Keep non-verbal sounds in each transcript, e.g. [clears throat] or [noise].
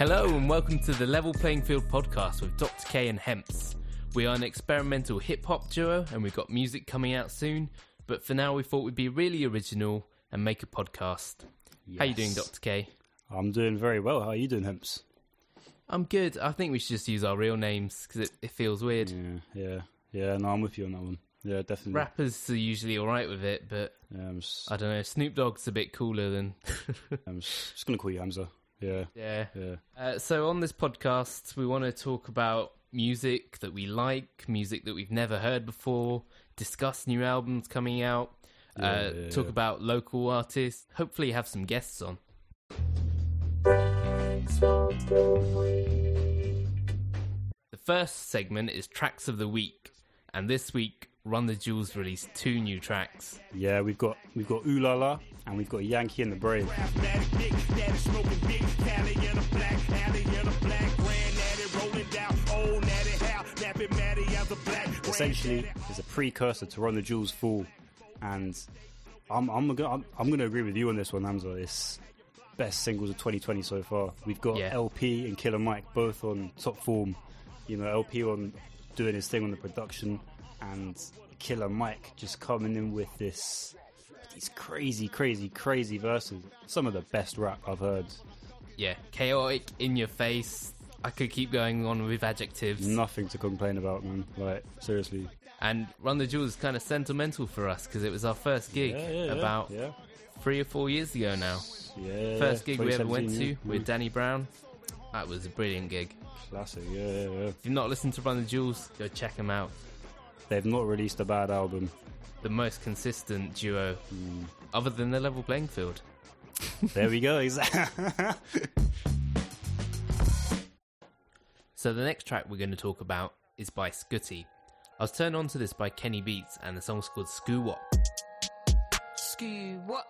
Hello and welcome to the Level Playing Field podcast with Dr. K and Hemps. We are an experimental hip hop duo and we've got music coming out soon, but for now we thought we'd be really original and make a podcast. How you doing, Yes. Dr. K? I'm doing very well. How are you doing, Hemps? I'm good. I think we should just use our real names because it, it feels weird. Yeah, yeah, yeah. No, I'm with you on that one. Yeah, definitely. Rappers are usually alright with it, but Yeah, I'm I don't know. Snoop Dogg's a bit cooler than. [laughs] I'm just, just gonna call you Hamza. Yeah, yeah. yeah, Uh, so on this podcast, we want to talk about music that we like, music that we've never heard before, discuss new albums coming out, uh, Yeah, yeah, talk yeah. about local artists, hopefully have some guests on. The first segment is tracks of the week, and this week Run the Jewels released two new tracks. yeah. We've got we've got Ooh La La and we've got Yankee and the Brave. Essentially, it's a precursor to Run the Jewels Fall, and I'm I'm gonna I'm, I'm gonna agree with you on this one, Hamza. It's best singles of 2020 so far. We've got Yeah. El-P and Killer Mike both on top form. You know, El-P on doing his thing on the production, and Killer Mike just coming in with this these crazy, crazy, crazy verses. Some of the best rap I've heard. Yeah, chaotic, in your face. I could keep going on with adjectives. Nothing to complain about, man. Like seriously. And Run the Jewels is kind of sentimental for us because it was our first gig Yeah, yeah, about yeah, three or four years ago now. yeah. First gig we ever went 2017, to with Danny Brown. That was a brilliant gig. Classic, yeah, yeah, yeah. If you've not listened to Run the Jewels, go check them out. They've not released a bad album. The most consistent duo, Hmm. other than the level playing field. [laughs] There we go. [laughs] So the next track we're going to talk about is by Scooty. I was turned on to this by Kenny Beats, and the song's called Scoo Wop. Scoo what?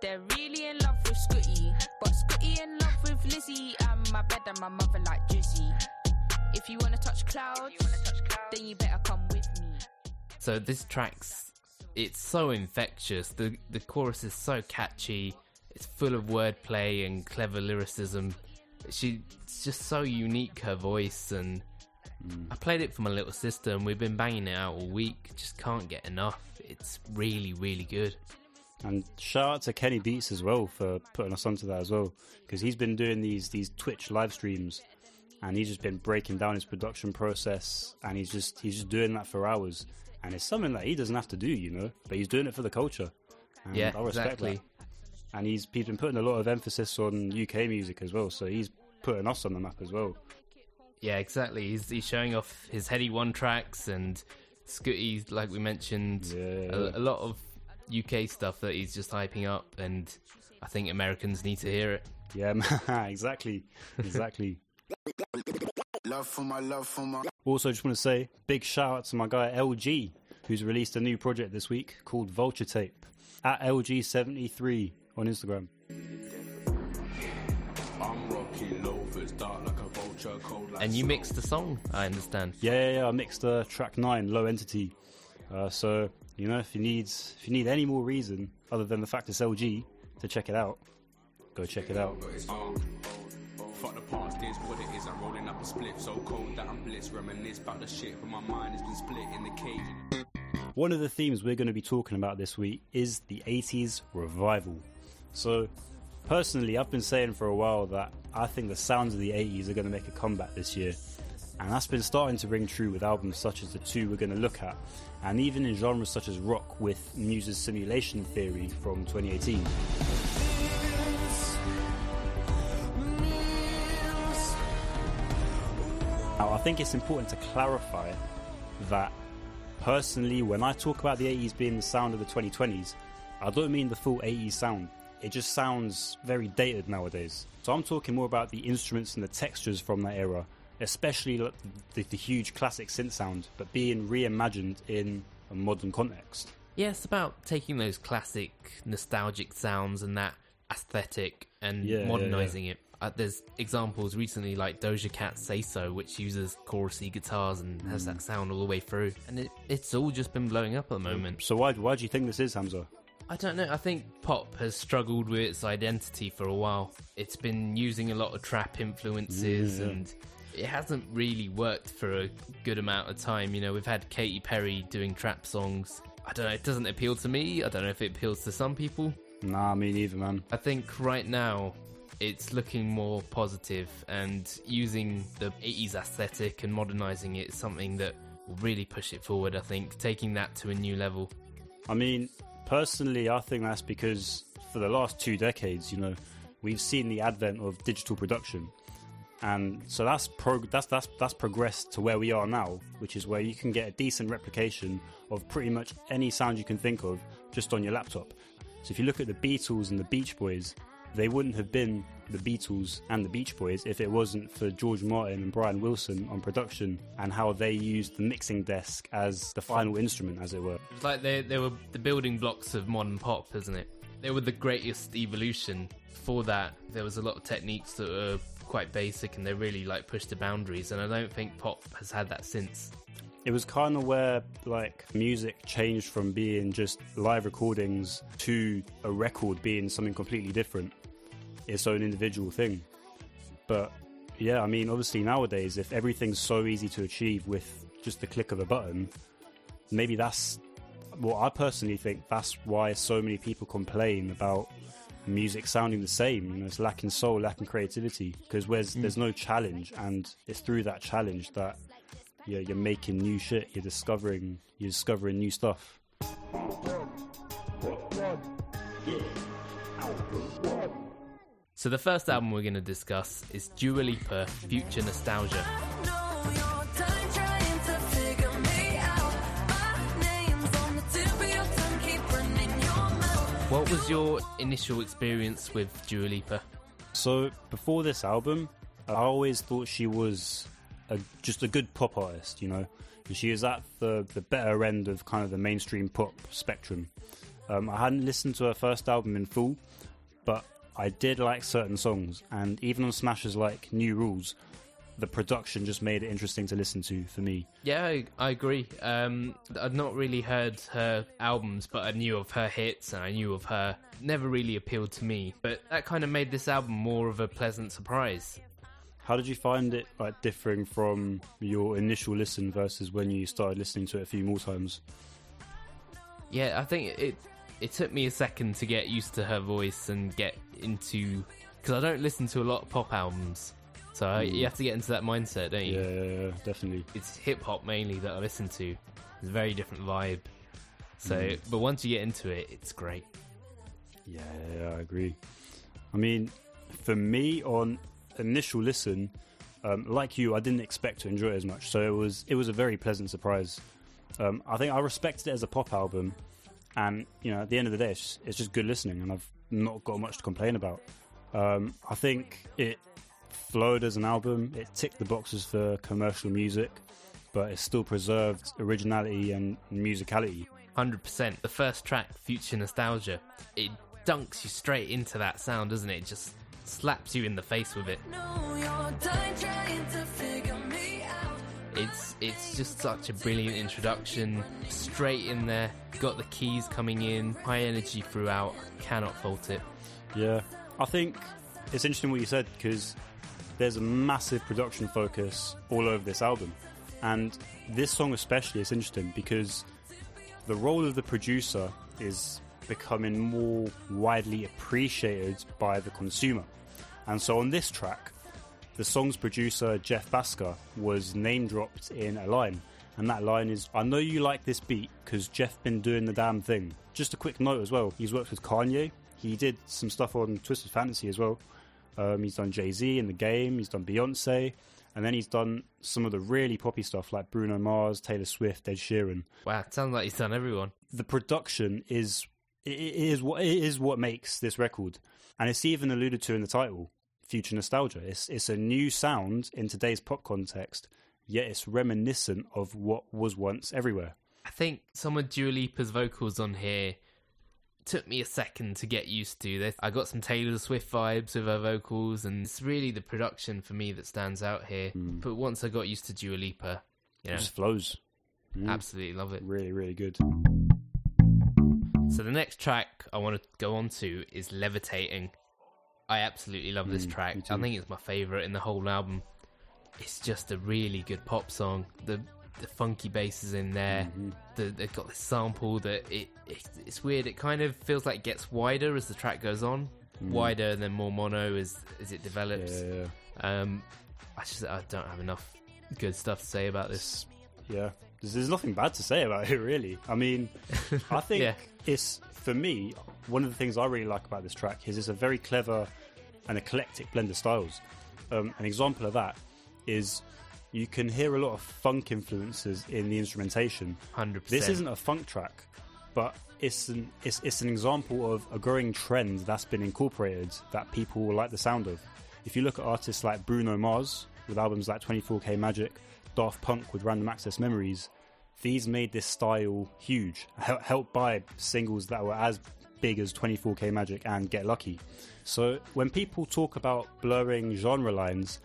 They're really in love with Scooty, but Scooty in love with Lizzie and my bed and my mother like Drizzy. If you wanna touch clouds, then you better come with me. So this track's it's so infectious. The the chorus is so catchy. It's full of wordplay and clever lyricism. She's just so unique her voice and mm. I played it for my little sister and we've been banging it out all week. Just can't get enough. It's really really good. and shout out to Kenny Beats as well for putting us onto that as well, because he's been doing these these Twitch live streams, and he's just been breaking down his production process, and he's just he's just doing that for hours, and it's something that he doesn't have to do, you know, but he's doing it for the culture. And Yeah, I respect exactly. that. And he's he's been putting a lot of emphasis on UK music as well, so he's putting us on the map as well. Yeah, exactly. He's he's showing off his Headie One tracks and Scooty, like we mentioned, Yeah. a, a lot of UK stuff that he's just hyping up, and I think Americans need to hear it. Yeah, [laughs] exactly, exactly. [laughs] Love for my love for my Also, just want to say big shout out to my guy LG, who's released a new project this week called Vulture Tape at LG73 on Instagram. I'm rocking loafers, dark like a vulture, cold like And you mixed the song, I understand. Yeah, yeah, yeah. I mixed uh, track nine, Low Entity. Uh, so you know, if you need if you need any more reason other than the fact it's LG to check it out, go check it out. Fuck the past is what it is. I'm rolling up a split so cold that I'm. Reminisce about the shit, but my mind has been split in the cage. One of the themes we're going to be talking about this week is the 80s revival. So, personally, I've been saying for a while that I think the sounds of the 80s are going to make a comeback this year. And that's been starting to ring true with albums such as the two we're going to look at, and even in genres such as rock with Muse's Simulation Theory from 2018. Now, I think it's important to clarify that personally, when I talk about the 80s being the sound of the 2020s, I don't mean the full 80s sound. It just sounds very dated nowadays. So I'm talking more about the instruments and the textures from that era, especially like the, the huge classic synth sound, but being reimagined in a modern context. Yeah, it's about taking those classic nostalgic sounds and that aesthetic and Yeah, yeah, modernizing it. Uh, there's examples recently like Doja Cat's Say So, which uses chorusy guitars and has Mm. that sound all the way through. And it, it's all just been blowing up at the moment. So why, why do you think this is, Hamza? I don't know. I think pop has struggled with its identity for a while. It's been using a lot of trap influences Yeah. and it hasn't really worked for a good amount of time. You know, we've had Katy Perry doing trap songs. I don't know, it doesn't appeal to me. I don't know if it appeals to some people. Nah, me neither, man. I think right now it's looking more positive and using the 80s aesthetic and modernizing it is something that will really push it forward, I think, taking that to a new level. I mean, personally, I think that's because for the last two decades, you know, we've seen the advent of digital production, and so that's prog- that's that's that's progressed to where we are now, which is where you can get a decent replication of pretty much any sound you can think of just on your laptop. So if you look at the Beatles and the Beach Boys, they wouldn't have been the Beatles and the Beach Boys if it wasn't for George Martin and Brian Wilson on production and how they used the mixing desk as the final instrument, as it were. It's like they, they were the building blocks of modern pop, isn't it? They were the greatest evolution. Before that, there was a lot of techniques that were quite basic and they really like pushed the boundaries, and I don't think pop has had that since. It was kind of where like music changed from being just live recordings to a record being something completely different, its own individual thing. But yeah, I mean, obviously nowadays, if everything's so easy to achieve with just the click of a button, maybe that's what I personally think. That's why so many people complain about music sounding the same. You know, it's lacking soul, lacking creativity because there's hmm. there's no challenge, and it's through that challenge that you're, you're making new shit. You're discovering you're discovering new stuff. So the first album we're going to discuss is Dua Lipa, Future Nostalgia. What was your initial experience with Dua Lipa? So before this album, I always thought she was a, just a good pop artist. You know, and she is at the the better end of kind of the mainstream pop spectrum. Um, I hadn't listened to her first album in full, but I did like certain songs, and even on smashes like New Rules, the production just made it interesting to listen to for me. Yeah, I, I agree. Um, I'd not really heard her albums, but I knew of her hits and I knew of her. Never really appealed to me, but that kind of made this album more of a pleasant surprise. How did you find it like differing from your initial listen versus when you started listening to it a few more times? Yeah, I think it it took me a second to get used to her voice and get into because I don't listen to a lot of pop albums, so I, you have to get into that mindset, don't you? Yeah, yeah, yeah, definitely. It's hip hop mainly that I listen to. It's a very different vibe. So, but once you get into it, it's great. Yeah, yeah, yeah, I agree. I mean, for me, on initial listen, um, like you, I didn't expect to enjoy it as much. So it was it was a very pleasant surprise. Um, I think I respected it as a pop album, and you know, at the end of the day, it's just, it's just good listening, and I've not got much to complain about. Um, I think it flowed as an album. It ticked the boxes for commercial music, but it still preserved originality and musicality. 100%. The first track, Future Nostalgia, it dunks you straight into that sound, doesn't it? It just slaps you in the face with it. It's it's just such a brilliant introduction, straight in there. Got the keys coming in, high energy throughout. Cannot fault it. Yeah, I think it's interesting what you said because there's a massive production focus all over this album, and this song especially is interesting because the role of the producer is becoming more widely appreciated by the consumer, and so on this track, the song's producer Jeff Bhasker was name dropped in a line. And that line is, I know you like this beat because Jeff been doing the damn thing. Just a quick note as well. He's worked with Kanye. He did some stuff on Twisted Fantasy as well. Um, he's done Jay Z in the game. He's done Beyonce, and then he's done some of the really poppy stuff like Bruno Mars, Taylor Swift, Ed Sheeran. Wow, it sounds like he's done everyone. The production is it it is what it is what makes this record, and it's even alluded to in the title, future nostalgia. It's it's a new sound in today's pop context, yet it's reminiscent of what was once everywhere. I think some of Dua Lipa's vocals on here took me a second to get used to. This. I got some Taylor Swift vibes with her vocals, and it's really the production for me that stands out here. But once I got used to Dua Lipa, you It just flows. Mm. absolutely love it. Really, really good. So the next track I want to go on to is Levitating. I absolutely love this Mm, track. I think it's my favorite in the whole album. It's just a really good pop song. The the funky bass is in there. Mm-hmm. The, they've got this sample that it, it it's weird. It kind of feels like it gets wider as the track goes on, wider and then more mono as as it develops. Mm. Yeah, yeah. Um, I just I don't have enough good stuff to say about this. Yeah, there's, there's nothing bad to say about it, really. I mean, [laughs] I think Yeah. it's for me one of the things I really like about this track is it's a very clever and eclectic blend of styles. Um, an example of that is you can hear a lot of funk influences in the instrumentation. Hundred This isn't a funk track, but it's an it's, it's an example of a growing trend that's been incorporated that people will like the sound of. If you look at artists like Bruno Mars with albums like 24K Magic, Daft Punk with Random Access Memories, these made this style huge, helped by singles that were as big as 24K Magic and Get Lucky. So when people talk about blurring genre lines,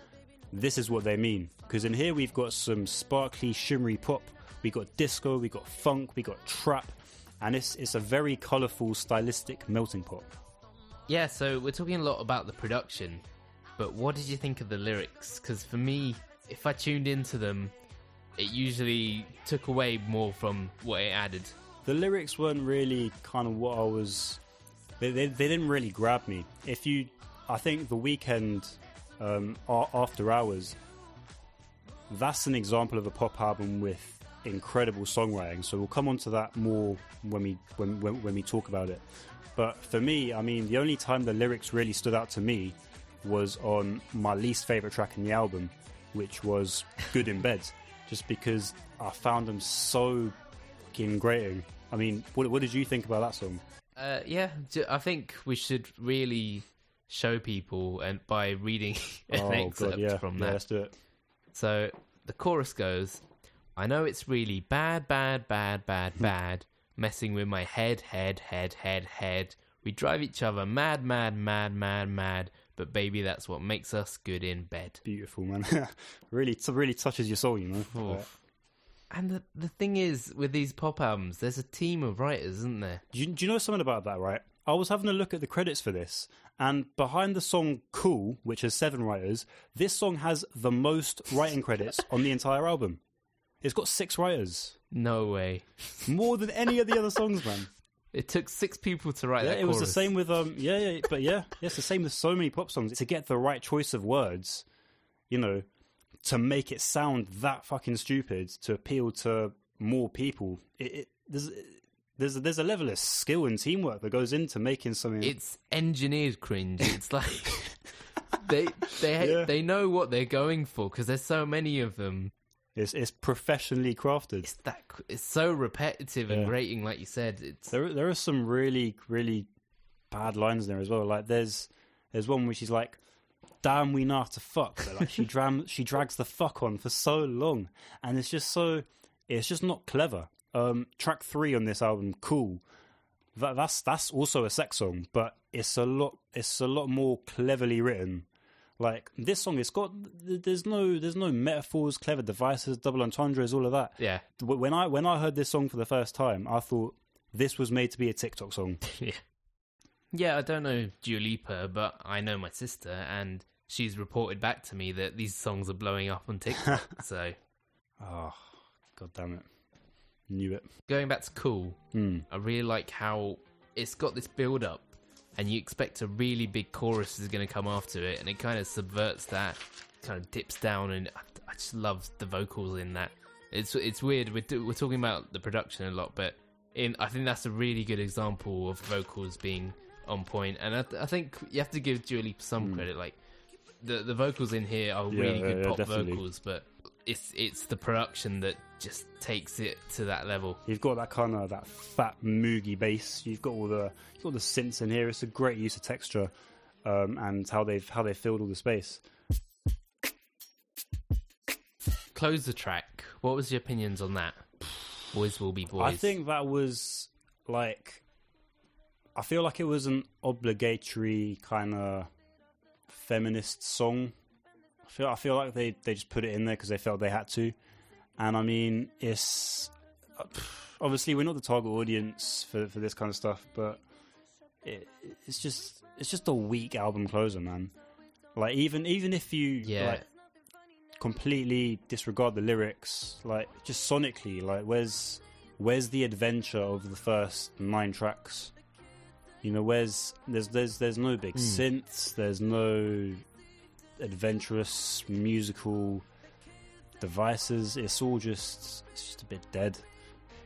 this is what they mean. Because in here we've got some sparkly, shimmery pop, we got disco, we got funk, we got trap, and it's it's a very colourful, stylistic melting pot. Yeah, so we're talking a lot about the production, but what did you think of the lyrics? Because for me, if I tuned into them, it usually took away more from what it added. The lyrics weren't really kind of what I was. They, they, they didn't really grab me. If you, I think the Weeknd um, after hours, that's an example of a pop album with incredible songwriting. So we'll come on to that more when we when, when when we talk about it. But for me, I mean, the only time the lyrics really stood out to me was on my least favorite track in the album, which was "Good in Bed," just because I found them so fucking grating. I mean, what, what did you think about that song? Uh, yeah, I think we should really show people and by reading [laughs] an oh excerpt god, yeah, from yeah, that. let's do it. So the chorus goes, I know it's really bad, bad, bad, Hmm. bad, bad, messing with my head, head, head, head, head. We drive each other mad, mad, mad, mad, mad, but baby, that's what makes us good in bed. Beautiful man, [laughs] really, t- really touches your soul, you know. And the, the thing is, with these pop albums, there's a team of writers, isn't there? Do you, do you know something about that, right? I was having a look at the credits for this, and behind the song Cool, which has seven writers, this song has the most writing credits on the entire album. It's got six writers. No way. More than any of the other songs, man. [laughs] It took six people to write Yeah, that it was the same with um yeah, yeah, but yeah, yeah, it's the same with so many pop songs. To get the right choice of words, you know, to make it sound that fucking stupid to appeal to more people. It, it there's there's there's a level of skill and teamwork that goes into making something. It's engineered cringe. It's like [laughs] they they Yeah. they know what they're going for because there's so many of them. It's it's professionally crafted. It's that it's so repetitive and Yeah. grating, like you said. It's There there are some really really bad lines there as well. Like there's there's one where she's like, "Damn, we know how to fuck." But like she dram [laughs] she drags the fuck on for so long, and it's just so it's just not clever. Um, track three on this album, "Cool." That, that's that's also a sex song, but it's a lot it's a lot more cleverly written. Like this song, it's got there's no there's no metaphors, clever devices, double entendres, all of that yeah, when I when I heard this song for the first time, I thought this was made to be a TikTok song. yeah, [laughs] yeah. I don't know Dua Lipa, but I know my sister, and she's reported back to me that these songs are blowing up on TikTok. [laughs] so Oh, god damn it! Knew it. going back to Cool, Hmm. I really like how it's got this build up, and you expect a really big chorus is going to come after it, and it kind of subverts that, kind of dips down, and I, just love the vocals in that. It's it's weird. We're do- we're talking about the production a lot, but in I think that's a really good example of vocals being on point. point, and I, th- I think you have to give Julie some credit. Like the the vocals in here are. Yeah, really good yeah, pop definitely. vocals, but it's it's the production that just takes it to that level. You've got that kind of that fat moogie bass. You've got all the you've got the synths in here. It's a great use of texture um, and how they've how they filled all the space. Close the track. What was your opinions on that? Boys will be boys. I think that was like I feel like it was an obligatory kind of feminist song. I feel I feel like they they just put it in there because they felt they had to, and I mean it's uh, obviously we're not the target audience for for this kind of stuff, but it, it's just it's just a weak album closer, man. Like even even if you Yeah. like completely disregard the lyrics, like just sonically, like where's where's the adventure of the first nine tracks? You know, where's there's there's there's no big Hmm. synths, there's no adventurous musical devices. It's all just it's just a bit dead.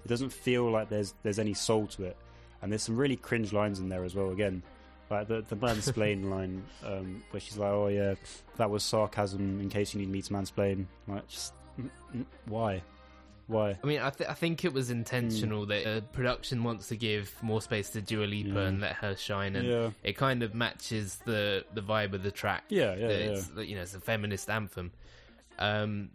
It doesn't feel like there's there's any soul to it, and there's some really cringe lines in there as well. Again, like the the mansplain [laughs] line um, where she's like, "Oh yeah, that was sarcasm. In case you need me to mansplain." Like, just mm, mm, why, why? I mean, I, th- I think it was intentional that uh, production wants to give more space to Dua Lipa Yeah. and let her shine, and Yeah, it kind of matches the the vibe of the track. yeah, yeah, yeah. it's you know it's a feminist anthem. Um,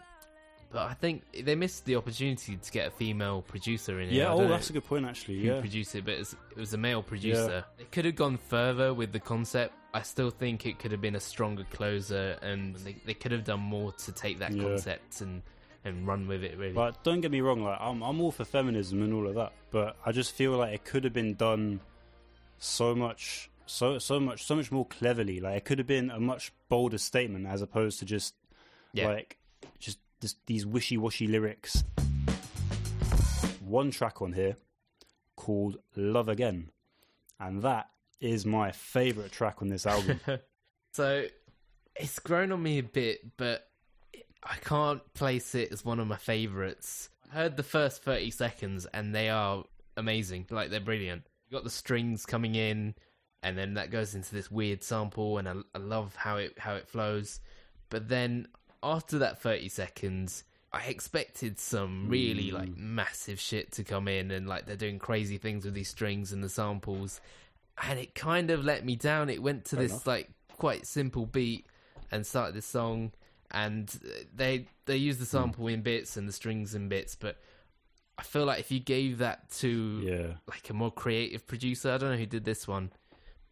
but I think they missed the opportunity to get a female producer in it. Yeah, oh, that's a good point actually. who Yeah, produced it, but it was a male producer. It could have gone further with the concept. I still think it could have been a stronger closer, and they, they could have done more to take that Yeah. concept and and run with it. Really, But don't get me wrong, like I'm I'm all for feminism and all of that, but I just feel like it could have been done so much so so much so much more cleverly. Like it could have been a much bolder statement as opposed to just yeah, like just this, these wishy-washy lyrics. One track on here called "Love Again," and that is my favorite track on this album. [laughs] so it's grown on me a bit, but I can't place it as one of my favorites. I heard the first 30 seconds and they are amazing. Like they're brilliant. You got the strings coming in and then that goes into this weird sample and I, I love how it how it flows. But then after that 30 seconds, I expected some really hmm. like massive shit to come in and like they're doing crazy things with these strings and the samples and it kind of let me down. It went to Fair this enough. like quite simple beat and started this song, and they they use the hmm. sample in bits and the strings in bits, but I feel like if you gave that to yeah, like a more creative producer, I don't know who did this one,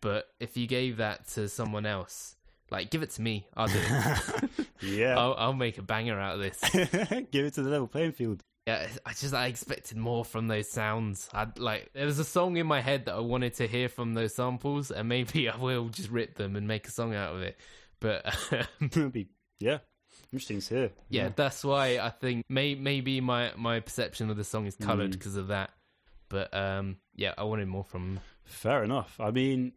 but if you gave that to someone else, like give it to me, I'll do it. [laughs] [laughs] yeah. I'll, I'll make a banger out of this. [laughs] Give it to the level playing field. Yeah, I just I expected more from those sounds. I like there was a song in my head that I wanted to hear from those samples, and maybe I will just rip them and make a song out of it. But um, be yeah, interesting to hear. yeah, that's why I think may, maybe my my perception of the song is colored Mm. because of that. But um, yeah, I wanted more from. Fair enough. I mean,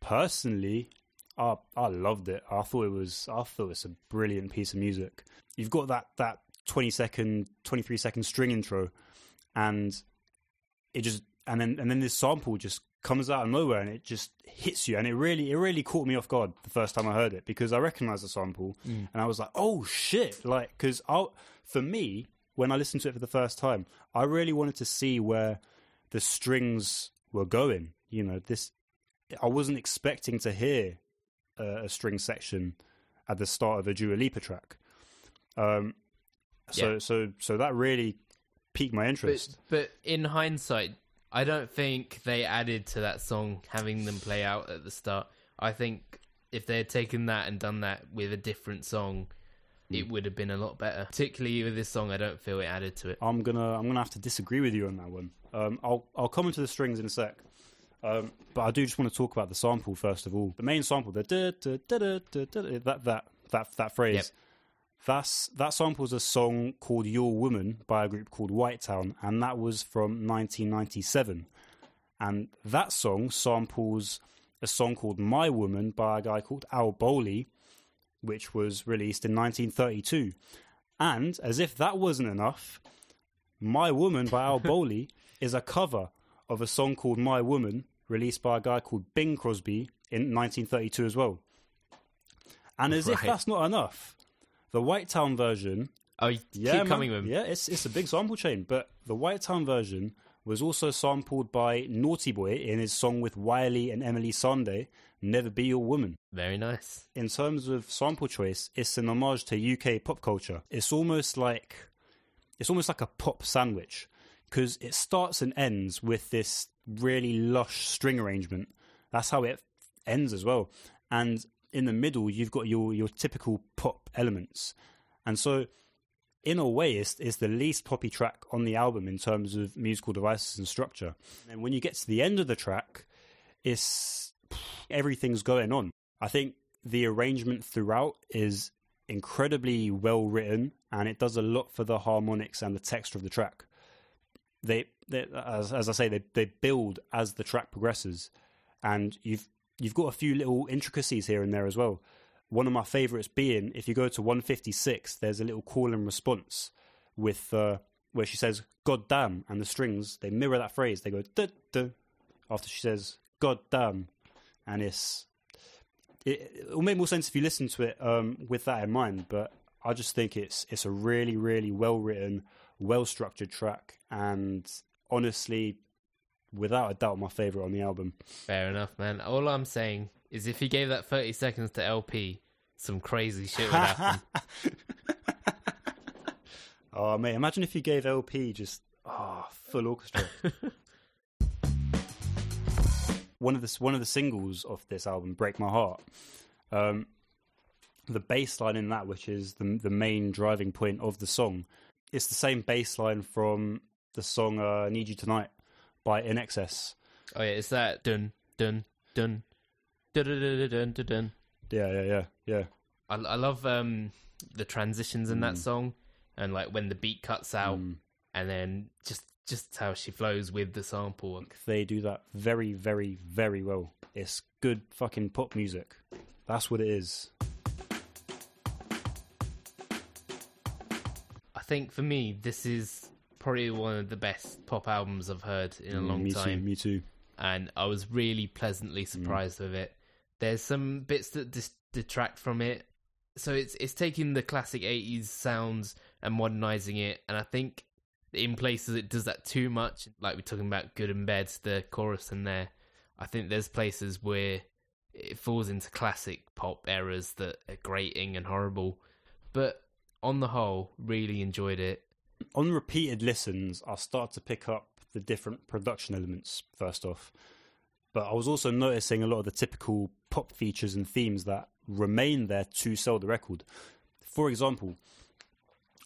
personally, I I loved it. I thought it was I thought it was a brilliant piece of music. You've got that that twenty second, twenty three second string intro, and it just and then and then this sample just comes out of nowhere and it just hits you. And it really it really caught me off guard the first time I heard it because I recognized the sample and I was like oh shit. Like because I for me when I listened to it for the first time I really wanted to see where the strings were going. You know this I wasn't expecting to hear a, a string section at the start of a Dua Lipa track. Um so Yeah. so so that really piqued my But, interest. but in hindsight, I don't think they added to that song having them play out at the start. I think if they had taken that and done that with a different song, Hmm. it would have been a lot better. Particularly with this song, I don't feel it added to it. I'm gonna I'm gonna have to disagree with you on that one. Um, I'll I'll come into the strings in a sec, um, but I do just want to talk about the sample first of all. The main sample, the da, da, da, da, da, da, that that that that phrase. Yep. That's that samples a song called "Your Woman" by a group called White Town, and that was from 1997. And that song samples a song called "My Woman" by a guy called Al Bowlly, which was released in 1932. And as if that wasn't enough, My Woman by Al [laughs] Bowlly is a cover of a song called My Woman, released by a guy called Bing Crosby in 1932 as well. And as if that's not enough, the White Town version, Oh, you yeah, keep man, coming with 'em. yeah, it's it's a big sample chain. But the White Town version was also sampled by Naughty Boy in his song with Wiley and Emeli Sandé, "Never Be Your Woman." Very nice. in terms of sample choice, it's an homage to UK pop culture. It's almost like it's almost like a pop sandwich because it starts and ends with this really lush string arrangement. That's how it ends as well. And in the middle, you've got your your typical pop elements. And so in a way, it's, it's the least poppy track on the album in terms of musical devices and structure. And when you get to the end of the track, it's everything's going on. I think the arrangement throughout is incredibly well written, and it does a lot for the harmonics and the texture of the track. They, they as, as I say, they they build as the track progresses, and you've you've got a few little intricacies here and there as well. One of my favorites being if you go to 156, there's a little call and response with uh, where she says "God damn" and the strings they mirror that phrase. They go duh, duh, after she says "God damn," and it's it, it'll make more sense if you listen to it um, with that in mind. But I just think it's it's a really really well written, well structured track, and honestly, without a doubt, my favorite on the album. Fair enough, man. All I'm saying is if he gave that 30 seconds to El-P, some crazy shit would happen. [laughs] [laughs] oh mate, imagine if you gave El-P just oh, full orchestra. [laughs] one of the one of the singles of this album, "Break My Heart," um, the bass line in that, which is the the main driving point of the song, it's the same bass line from the song uh, "Need You Tonight" by INXS. Oh yeah, it's that dun dun dun dun dun dun dun. dun, dun. Yeah, yeah, yeah, yeah. I, I love um, the transitions in mm. that song, and like when the beat cuts out, mm. and then just just how she flows with the sample. They do that very, very, very well. It's good fucking pop music. That's what it is. I think for me, this is probably one of the best pop albums I've heard in a Mm, long me too. time. Me too. and I was really pleasantly surprised with it. There's some bits that dis- detract from it, so it's it's taking the classic '80s sounds and modernizing it, and I think in places it does that too much. Like we're talking about "Good and Bad," the chorus in there. I think there's places where it falls into classic pop errors that are grating and horrible, but on the whole, really enjoyed it. On repeated listens, I start to pick up the different production elements first off. But I was also noticing a lot of the typical pop features and themes that remain there to sell the record. For example,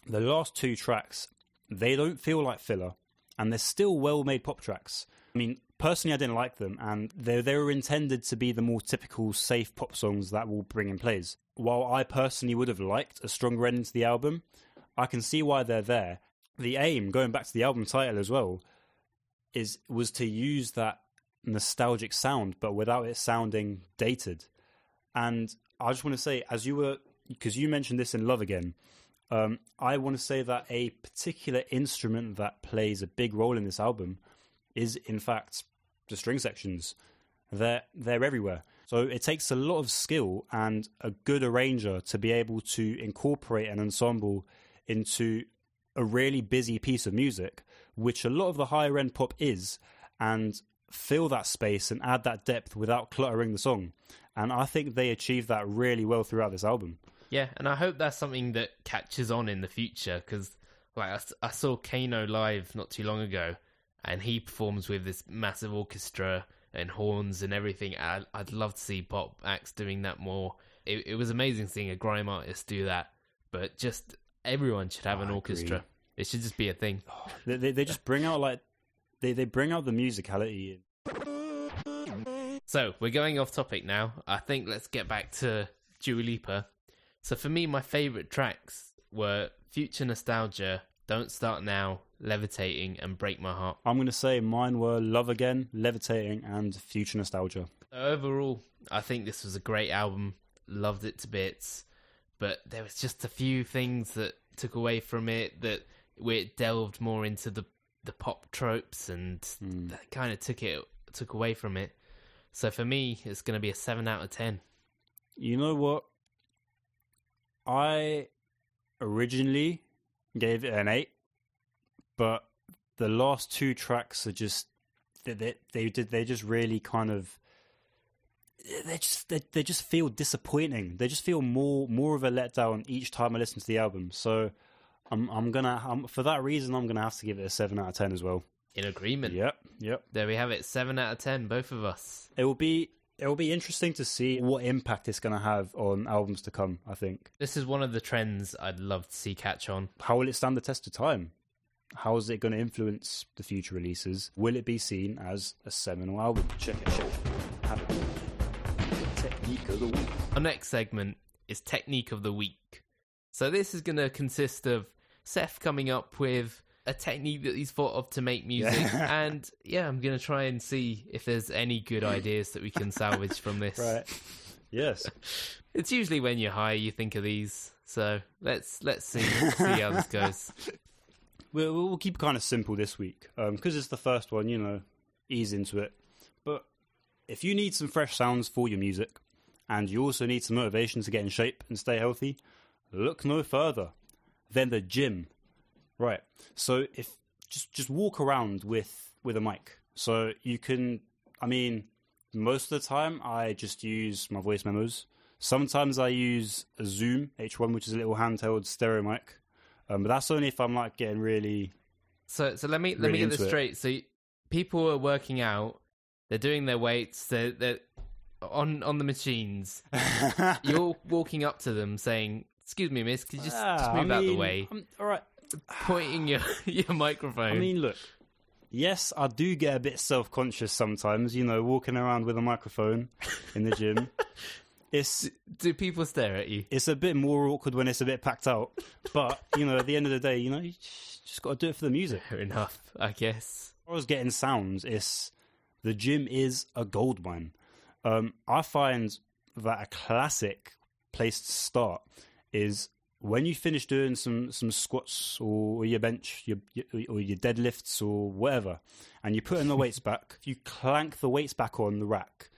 the last two tracks, they don't feel like filler, and they're still well made pop tracks. I mean, personally, I didn't like them, and they they were intended to be the more typical safe pop songs that will bring in plays. While I personally would have liked a stronger ending to the album, I can see why they're there. The aim, going back to the album title as well, is was to use that nostalgic sound, but without it sounding dated. And I just want to say, as you were, because you mentioned this in Love Again, um, I want to say that a particular instrument that plays a big role in this album is, in fact, the string sections. They're they're everywhere. So it takes a lot of skill and a good arranger to be able to incorporate an ensemble into a really busy piece of music, which a lot of the higher end pop is, and fill that space and add that depth without cluttering the song. And I think they achieve that really well throughout this album. Yeah, and I hope that's something that catches on in the future because, like, I saw Kano live not too long ago, and he performs with this massive orchestra and horns and everything. I, I'd love to see pop acts doing that more. It, it was amazing seeing a grime artist do that, but just everyone should have Oh, an orchestra. It should just be a thing. Oh, they, they, they just bring out like they, they bring out the musicality. So we're going off topic now. I think let's get back to Dua Lipa. So for me, my favorite tracks were Future Nostalgia, Don't Start Now, Levitating, and Break My Heart. I'm going to say mine were Love Again, Levitating, and Future Nostalgia. Overall, I think this was a great album. Loved it to bits, but there was just a few things that took away from it that where it delved more into the the pop tropes and hmm. that kind of took it took away from it. So for me, it's going to be a seven out of ten. You know what? I originally gave it an eight, but the last two tracks are just they they, they did they just really kind of they just they, they just feel disappointing. They just feel more more of a letdown each time I listen to the album. So I'm I'm gonna I'm, for that reason I'm gonna have to give it a seven out of ten as well. In agreement. Yep, yep. There we have it, seven out of ten, both of us. It will be It will be interesting to see what impact it's going to have on albums to come. I think. This is one of the trends I'd love to see catch on. How will it stand the test of time? How is it going to influence the future releases? Will it be seen as a seminal album? Check it, check it. Have it. Technique of the week. Our next segment is Technique of the Week. So this is going to consist of Seth coming up with a technique that he's thought of to make music, [laughs] Yeah. and yeah, I'm going to try and see if there's any good ideas that we can salvage from [laughs] this. Right. Yes. [laughs] It's usually when you're high you think of these. So let's let's see see how this goes. We'll, we'll keep it kind of simple this week um, because it's the first one. You know, ease into it. But if you need some fresh sounds for your music, and you also need some motivation to get in shape and stay healthy, look no further than the gym. Right. So if just just walk around with with a mic, so you can. I mean, most of the time I just use my voice memos. Sometimes I use a Zoom H1, which is a little handheld stereo mic. Um, but that's only if I'm like getting really So so let me let me get this into it. So people are working out, they're doing their weights, they're they're on on the machines. [laughs] You're walking up to them saying, "Excuse me, miss, could you just, just Ah, move I out the way?" I'm- all right. Pointing your [sighs] [laughs] your microphone. I mean, look. Yes, I do get a bit self conscious sometimes. You know, walking around with a microphone in the gym. [laughs] it's do people stare at you? it's a bit more awkward when it's a bit packed out. But you know, at the end of the day, you know, you just got to do it for the music. Fair enough, I guess. As far as getting sounds, it's the gym is a gold mine. Um, I find that a classic place to start is when you finish doing some some squats or your bench, your, your or your deadlifts or whatever, and you're putting the [laughs] weights back. You clank the weights back on the rack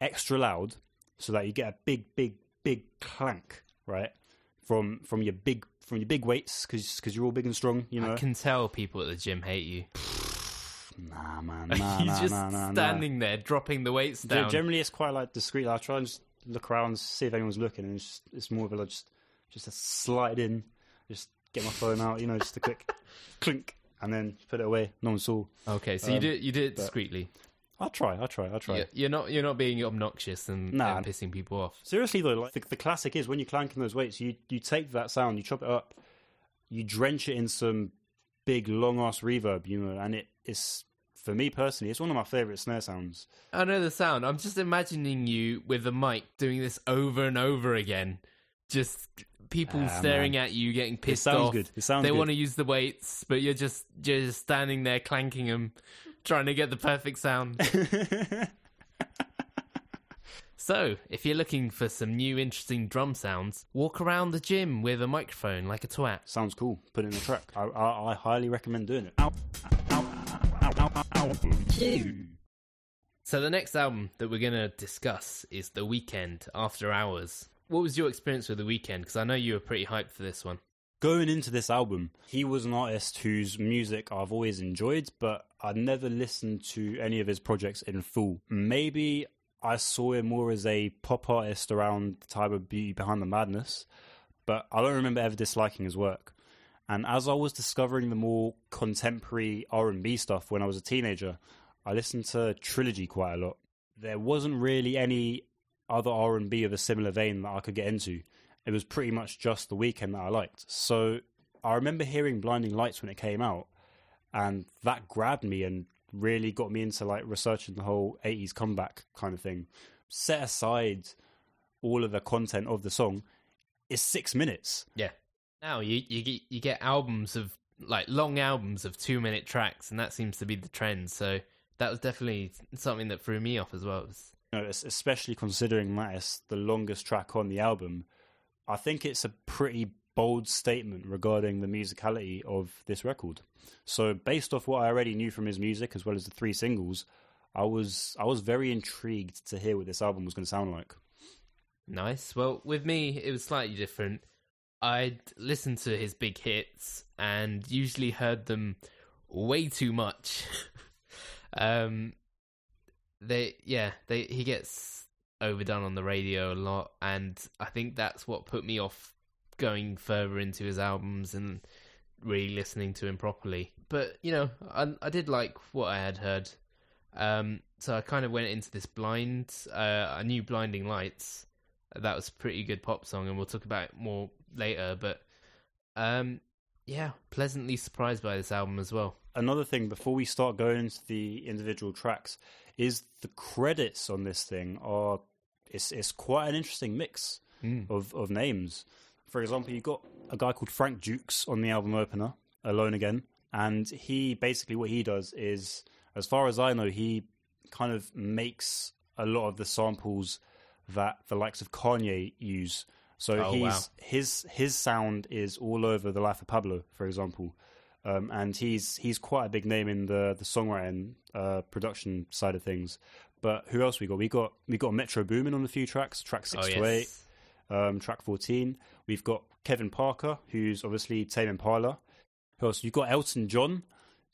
extra loud so that you get a big, big, big clank, right? From from your big from your big weights because you're all big and strong, you know. I can tell people at the gym hate you. [laughs] Nah, man, [laughs] nah, He's nah, just nah, standing there, dropping the weights down. Generally, it's quite like discreet. I try and just look around, see if anyone's looking, and it's, just, it's more of a like, just just a slide in, just get my phone out, you know, just a quick [laughs] clink, and then put it away. No one saw. okay, so you um, did you do it discreetly. I'll try. I'll try. I'll try. You- You're not you're not being obnoxious and, Nah. and pissing people off. Seriously though, like the, the classic is when you're clanking those weights, you you take that sound, you chop it up, you drench it in some big long ass reverb, you know, and it is for me personally, it's one of my favorite snare sounds. I know the sound. I'm just imagining you with the mic doing this over and over again. Just people Ah, staring man. at you, getting It pissed sounds off. good. It sounds they good. want to use the weights, but you're just you're just standing there clanking them, trying to get the perfect sound. [laughs] so, if you're looking for some new interesting drum sounds, walk around the gym with a microphone like a twat. Sounds cool. Put it in a track. I, I, I highly recommend doing it. So the next album that we're gonna discuss is The Weeknd After Hours. What was your experience with The Weeknd? Because I know you were pretty hyped for this one. Going into this album, he was an artist whose music I've always enjoyed, but I'd never listened to any of his projects in full. Maybe I saw him more as a pop artist around the time of Beauty Behind the Madness, but I don't remember ever disliking his work. And as I was discovering the more contemporary R&B stuff when I was a teenager, I listened to Trilogy quite a lot. There wasn't really any other R&B of a similar vein that I could get into. It was pretty much just the Weeknd that I liked. So I remember hearing Blinding Lights when it came out, and that grabbed me and really got me into like researching the whole 80s comeback kind of thing. Set aside all of the content of the song, it's six minutes. Yeah. Now you you get you get albums of like long albums of two minute tracks, and that seems to be the trend. So that was definitely something that threw me off as well. You know, especially considering that it's the longest track on the album, I think it's a pretty bold statement regarding the musicality of this record. So, based off what I already knew from his music as well as the three singles, I was I was very intrigued to hear what this album was going to sound like. Nice. Well, with me, it was slightly different. I'd listened to his big hits and usually heard them way too much. [laughs] um, they, yeah, they he gets overdone on the radio a lot, and I think that's what put me off going further into his albums and really listening to him properly. But you know, I I did like what I had heard. Um, so I kind of went into this blind. Uh, I knew Blinding Lights. That was a pretty good pop song, and we'll talk about it more later. But um, yeah, pleasantly surprised by this album as well. Another thing before we start going into the individual tracks is the credits on this thing are it's it's quite an interesting mix of of names. For example, you got a guy called Frank Dukes on the album opener, Alone Again, and he basically what he does is, as far as I know, he kind of makes a lot of the samples that the likes of Kanye use. So Oh, he's wow. his his sound is all over the life of Pablo, for example. Um, and he's he's quite a big name in the the songwriting uh, production side of things. But who else we got? We got we got Metro Boomin on a few tracks, track six oh to eight, yes, um, track fourteen. We've got Kevin Parker, who's obviously Tame Impala. Who else? You've got Elton John,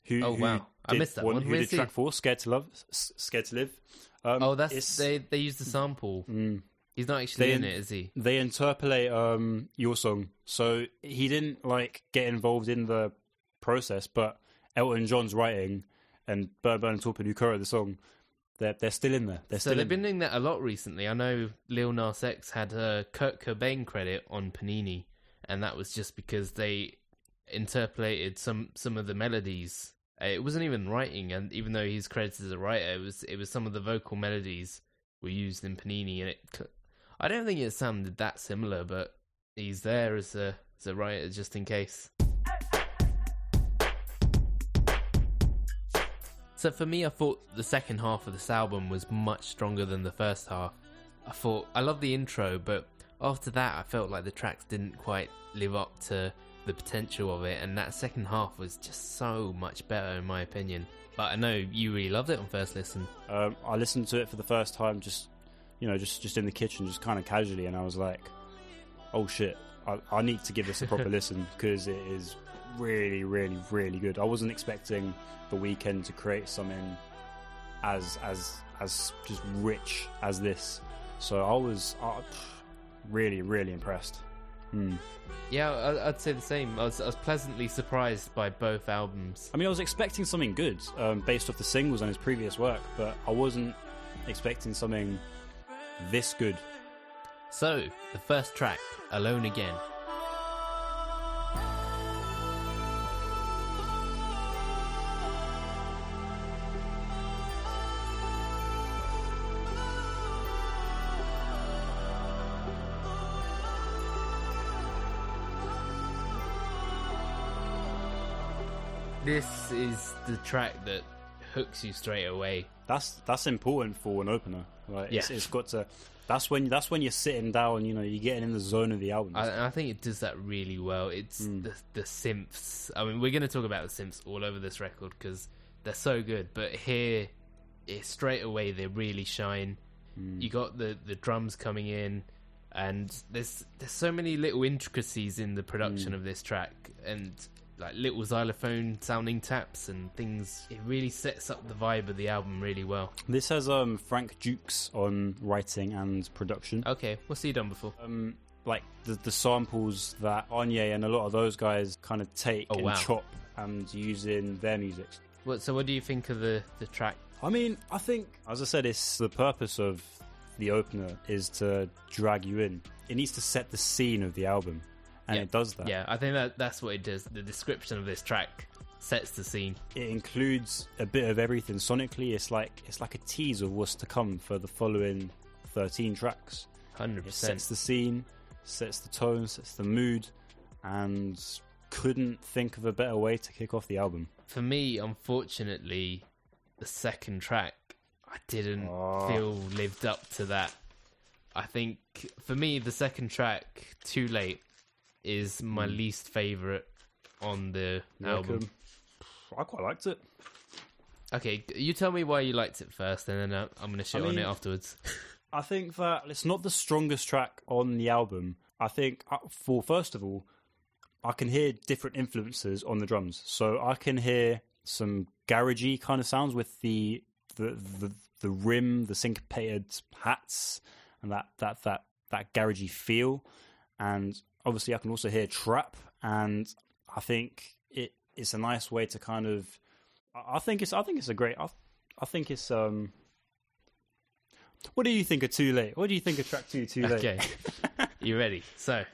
who Oh, who wow. I did missed that one, one. who Where's did he? track four, Scared to Love, S- Scared to Live. Um, oh that's they they used the sample. Mm. He's not actually They- in it, is he? they interpolate um your song so he didn't like get involved in the process but elton john's writing and burn burn and Taupin, who co-wrote the song they're, they're still in there they're So still they've been doing that a lot recently. I know Lil Nas X had a Kurt Cobain credit on Panini, and that was just because they interpolated some some of the melodies. Uh, It wasn't even writing, and even though he's credited as a writer, it was it was some of the vocal melodies were used in Panini, and it. I don't think it sounded that similar, but he's there as a as a writer just in case. So for me, I thought the second half of this album was much stronger than the first half. I thought I love the intro, but after that, I felt like the tracks didn't quite live up to the potential of it, and that second half was just so much better in my opinion. But I know you really loved it on first listen. um, i listened to it for the first time just you know just just in the kitchen just kind of casually and i was like oh shit i, I need to give this a proper [laughs] listen because it is really really really good i wasn't expecting the Weeknd to create something as as as just rich as this. So I was uh, really really impressed. Hmm. Yeah, I'd say the same. I was, I was pleasantly surprised by both albums. I mean, I was expecting something good um, based off the singles and his previous work, but I wasn't expecting something this good. So, the first track, Alone Again. This is the track that hooks you straight away. That's that's important for an opener. Like it's, it's got to. That's when that's when you're sitting down. You know, you're getting in the zone of the album. I, I think it does that really well. It's Mm. the the synths. I mean, we're going to talk about the synths all over this record because they're so good. But here, it, straight away, they really shine. Mm. You got the the drums coming in, and there's there's so many little intricacies in the production Mm. of this track, and like little xylophone sounding taps and things. It really sets up the vibe of the album really well. This has um Frank Dukes on writing and production. Okay, what's he done before? Um, like the the samples that Kanye and a lot of those guys kind of take Oh, and wow. chop and use in their music. What so? What do you think of the the track? I mean, I think, as I said, it's the purpose of the opener is to drag you in. It needs to set the scene of the album, and Yeah. it does that. Yeah, I think that that's what it does. The description of this track sets the scene. It includes a bit of everything sonically. It's like it's like a tease of what's to come for the following thirteen tracks. Hundred It sets the scene, sets the tone, sets the mood, and couldn't think of a better way to kick off the album. For me, unfortunately, the second track I didn't Oh. feel lived up to that. I think for me, the second track, "Too Late," is my Hmm. least favorite on the album. Um, I quite liked it. Okay, you tell me why you liked it first, and then uh, I'm going to shit I on it afterwards. [laughs] I think that it's not the strongest track on the album. I think, uh, for first of all, I can hear different influences on the drums. So I can hear some garagey kind of sounds with the the the, the rim, the syncopated hats, and that that that that garagey feel. And obviously, I can also hear trap, and I think it it's a nice way to kind of. I think it's I think it's a great. I, I think it's um. What do you think of Too Late? What do you think of track two, Too Late? Okay, [laughs] you ready? So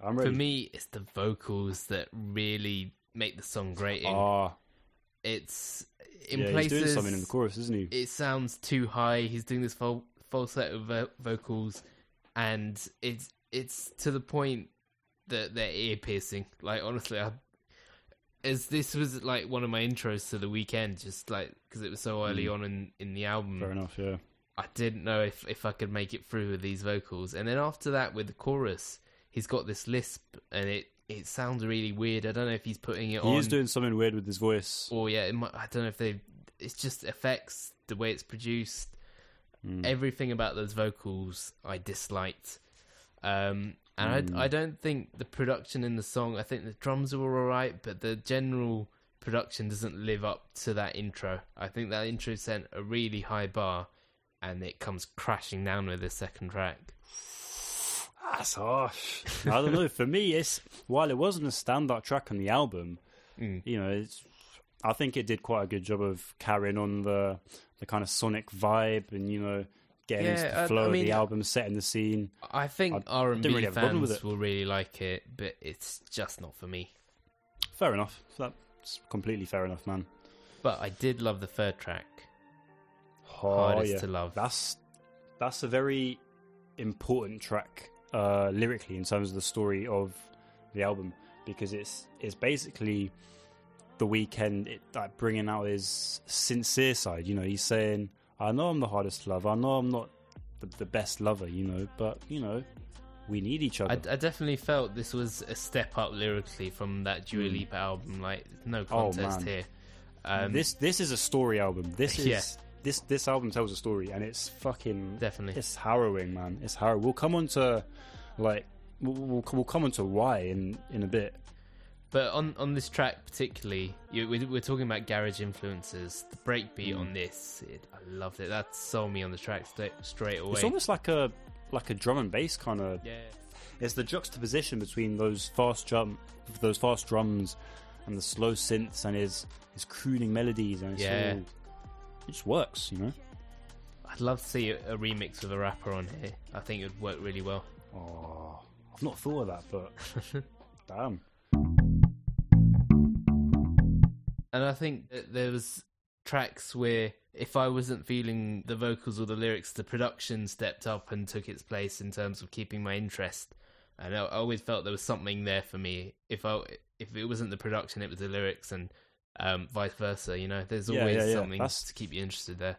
I'm ready. for me, it's the vocals that really make the song great. ah, it's in yeah, places he's doing something in the chorus, isn't he? it sounds too high. He's doing this fal- falsetto vo- vocals, and it's it's to the point that they're ear piercing. Like honestly, I, as this was like one of my intros to the Weeknd, just like because it was so early Mm. on in in the album, Fair enough. Yeah. I didn't know if if I could make it through with these vocals. And then after that, with the chorus, he's got this lisp, and it it sounds really weird. I don't know if he's putting it He on is doing something weird with his voice. or yeah, it might, I don't know if they. It's just affects the way it's produced. Mm. Everything about those vocals I disliked, um, and Mm. I, I don't think the production in the song. I think the drums were alright, but the general production doesn't live up to that intro. I think that intro set a really high bar, and it comes crashing down with the second track. That's harsh. [laughs] I don't know. For me, it's while it wasn't a standout track on the album, Mm. you know, it's. I think it did quite a good job of carrying on the the kind of sonic vibe and you know getting into Yeah, the I- flow I of mean, the album, setting the scene. I think R and B really have a problem with fans will really like it, but it's just not for me. Fair enough. That's completely fair enough, man. But I did love the third track. Oh, Hardest yeah. to love. That's that's a very important track uh, lyrically in terms of the story of the album because it's it's basically the Weeknd it, like bringing out his sincere side. You know, he's saying, "I know I'm the hardest lover. I know I'm not the, the best lover. You know, but you know, we need each other." I, I definitely felt this was a step up lyrically from that Dua Mm. Lipa album. Like, no Oh, contest man. here. Um, this this is a story album. This [laughs] is Yeah. this this album tells a story, and it's fucking definitely. It's harrowing, man. It's harrowing. We'll come on to like we'll, we'll, we'll come on to why in in a bit. But on on this track particularly, you, we, we're talking about garage influences. The breakbeat Mm. on this, it, I loved it. That sold me on the track straight, straight away. It's almost like a like a drum and bass kind of. yeah, It's the juxtaposition between those fast drum, those fast drums, and the slow synths, and his his crooning melodies, and it's Yeah. all, it just works, you know. I'd love to see a, a remix with a rapper on here. I think it would work really well. Oh, I've not thought of that, but [laughs] damn. And I think that there was tracks where if I wasn't feeling the vocals or the lyrics, the production stepped up and took its place in terms of keeping my interest. And I, I always felt there was something there for me. If I if it wasn't the production, it was the lyrics, and um, vice versa. You know, there's Yeah, always yeah, yeah. something That's- to keep you interested there.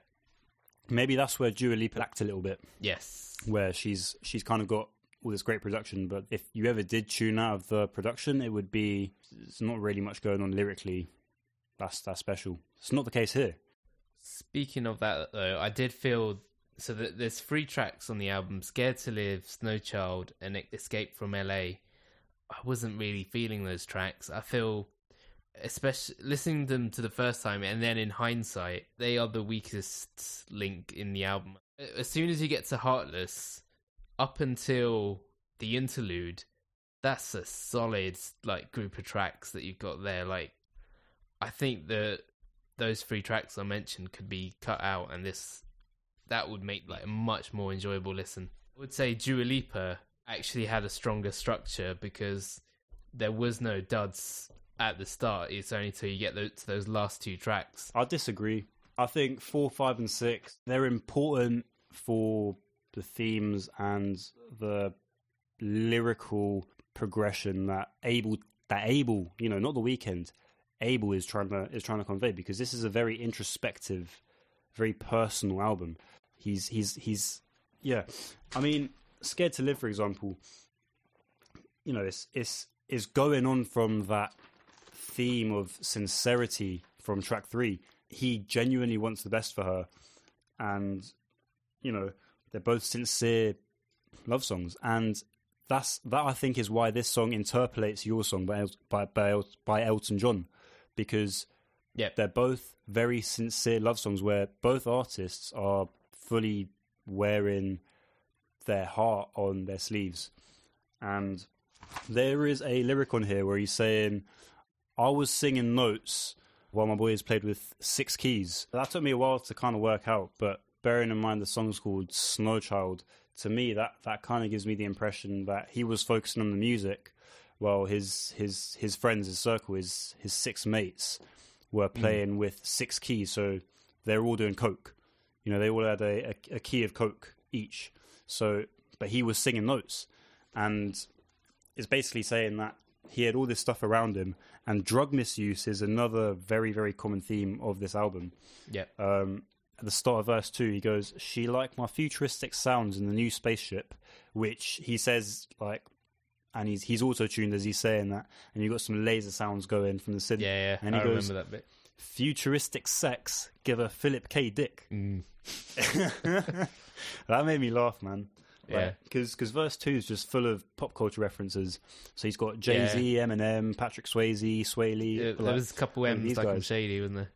Maybe that's where Dua Lipa lacked a little bit. Yes, where she's she's kind of got all this great production, but if you ever did tune out of the production, it would be it's not really much going on lyrically. That's that's special. It's not the case here. Speaking of that, though, I did feel so that there's three tracks on the album: "Scared to Live," "Snow Child," and "Escape from LA." I wasn't really feeling those tracks. I feel, especially listening to them to the first time, and then in hindsight, they are the weakest link in the album. As soon as you get to "Heartless," up until the interlude, that's a solid like group of tracks that you've got there. Like, I think that those three tracks I mentioned could be cut out, and this that would make like a much more enjoyable listen. I would say Dua Lipa actually had a stronger structure because there was no duds at the start. It's only till you get to those last two tracks. I disagree. I think four, five, and six they're important for the themes and the lyrical progression that Abel that Abel, you know, not the Weeknd, Abel is trying to is trying to convey because this is a very introspective, very personal album. He's he's he's yeah. I mean, Scared to Live, for example, you know, it's it's is going on from that theme of sincerity from track three. He genuinely wants the best for her, and you know they're both sincere love songs, and that's that. I think is why this song interpolates your song by by by, by Elton John, because Yep. they're both very sincere love songs where both artists are fully wearing their heart on their sleeves, and there is a lyric on here where he's saying, "I was singing notes." while my boy boys played with six keys. That took me a while to kind of work out, but bearing in mind the song's called Snow Child, to me that, that kind of gives me the impression that he was focusing on the music while his his his friends, his circle, his his six mates were playing with six keys, so they're all doing coke. You know, they all had a, a, a key of coke each. So, but he was singing notes, and it's basically saying that he had all this stuff around him, and drug misuse is another very very common theme of this album. Yep. Um, at the start of verse two, he goes, "She liked my futuristic sounds in the new spaceship," which he says like, and he's he's auto tuned as he's saying that, and you got some laser sounds going from the synth. Yeah, yeah. And he I goes, remember that bit. "Futuristic sex, give a Philip K. Dick." Mm. [laughs] that made me laugh, man. Yeah. because verse two is just full of pop culture references. So he's got Jay Z, Eminem, Patrick Swayze, Swae Lee. Yeah, like- there was a couple like M's like guys. Shady, wasn't there?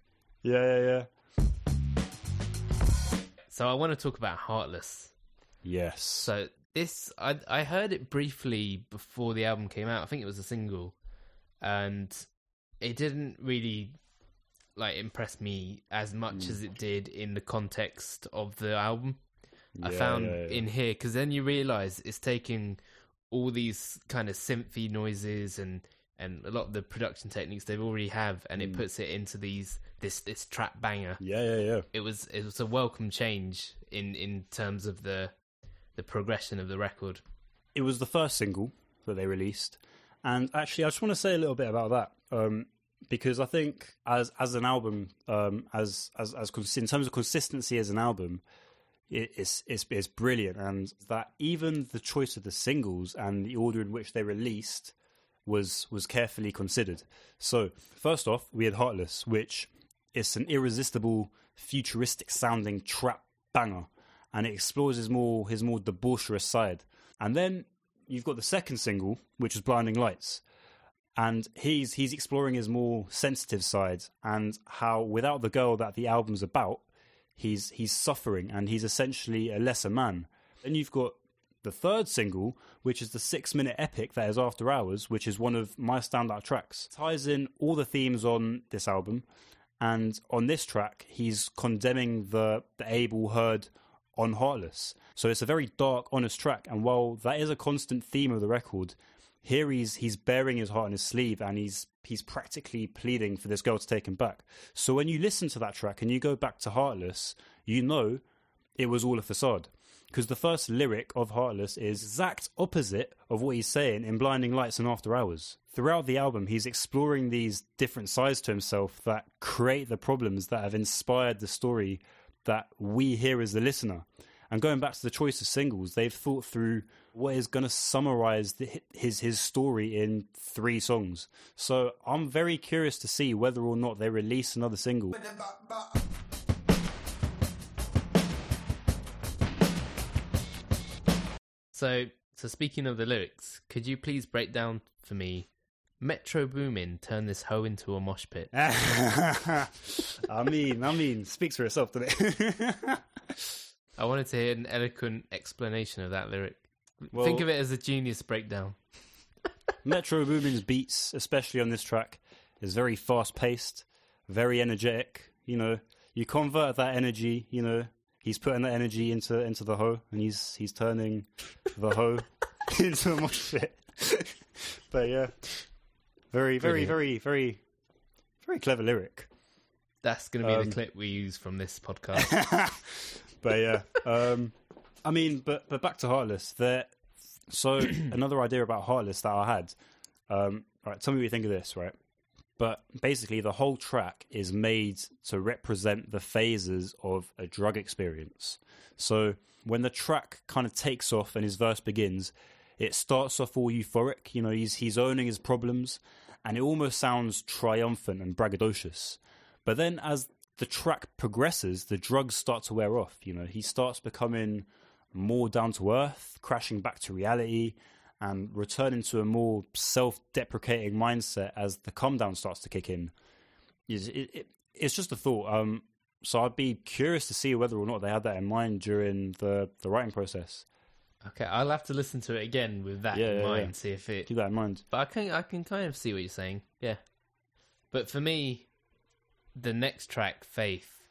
yeah, yeah, yeah. So I want to talk about Heartless. Yes. So this, I I heard it briefly before the album came out. I think it was a single, and it didn't really like impress me as much as it did in the context of the album. I found yeah, yeah. in here because then you realize it's taking all these kind of synthy noises and and a lot of the production techniques they've already have, and Mm. it puts it into these this this trap banger. Yeah, yeah, yeah. It was it was a welcome change in in terms of the the progression of the record. It was the first single that they released, and actually, I just want to say a little bit about that um, because I think as as an album, um, as as as in terms of consistency as an album, it, it's it's it's brilliant, and that even the choice of the singles and the order in which they released was was carefully considered. So first off, we had Heartless, which is an irresistible, futuristic sounding trap banger, and it explores his more his more debaucherous side. And then you've got the second single, which is Blinding Lights, and he's he's exploring his more sensitive side and how without the girl that the album's about, he's he's suffering and he's essentially a lesser man. Then you've got the third single, which is the six minute epic that is After Hours, which is one of my standout tracks. Ties in all the themes on this album, and on this track, he's condemning the, the Abel heard on Heartless. So it's a very dark, honest track, and while that is a constant theme of the record, here he's he's bearing his heart on his sleeve and he's he's practically pleading for this girl to take him back. So when you listen to that track and you go back to Heartless, you know it was all a facade. Because the first lyric of Heartless is exact opposite of what he's saying in Blinding Lights and After Hours. Throughout the album, he's exploring these different sides to himself that create the problems that have inspired the story that we hear as the listener. And going back to the choice of singles, they've thought through what is going to summarize the, his his story in three songs. So I'm very curious to see whether or not they release another single. So so speaking of the lyrics, could you please break down for me Metro Boomin turn this hoe into a mosh pit? [laughs] I mean, I mean, speaks for itself, doesn't it? [laughs] I wanted to hear an eloquent explanation of that lyric. Well- Think of it as a genius breakdown. [laughs] Metro Boomin's beats, especially on this track, is very fast paced, very energetic. You know, you convert that energy. You know, he's putting that energy into into the hoe, and he's he's turning the hoe into a mosh pit. but yeah, very, very, very, very, very clever lyric. That's going to be Um, the clip we use from this podcast. [laughs] but yeah, um, I mean, but but back to Heartless. There, so [clears throat] another idea about Heartless that I had. Um, all right, tell me what you think of this, right? But basically, the whole track is made to represent the phases of a drug experience. So when the track kind of takes off and his verse begins, it starts off all euphoric. You know, he's he's owning his problems, and it almost sounds triumphant and braggadocious. But then as the track progresses, the drugs start to wear off. You know, he starts becoming more down to earth, crashing back to reality, and returning to a more self-deprecating mindset as the calm down starts to kick in. It's, it, it, it's just a thought. Um, so I'd be curious to see whether or not they had that in mind during the the writing process. Okay, I'll have to listen to it again with that Yeah, in yeah, mind, yeah. see if it Keep that in mind. But I can I can kind of see what you're saying. Yeah. But for me, the next track, Faith,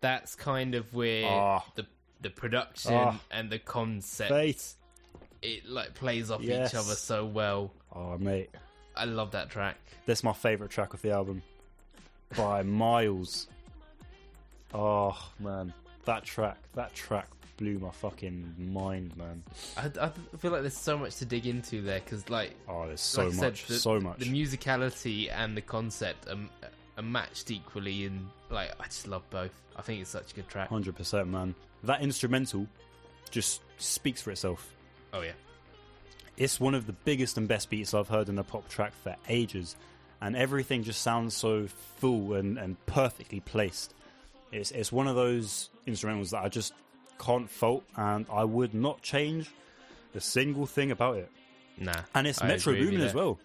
that's kind of where Ah. the the production Ah. and the concept Faith. it like plays off Yes. each other so well. Oh, mate. I love that track. That's my favourite track of the album. By miles. Oh, man. That track, that track blew my fucking mind, man. I, I feel like there's so much to dig into there because, like, Oh, there's so like much, said, the, so much. The musicality and the concept are, are matched equally, and like I just love both. I think it's such a good track. 100%, man. That instrumental just speaks for itself. Oh yeah, It's one of the biggest and best beats I've heard in a pop track for ages, and everything just sounds so full and, and perfectly placed. It's it's one of those instrumentals that I just can't fault, and I would not change a single thing about it. nah. And it's I Metro Boomin as well,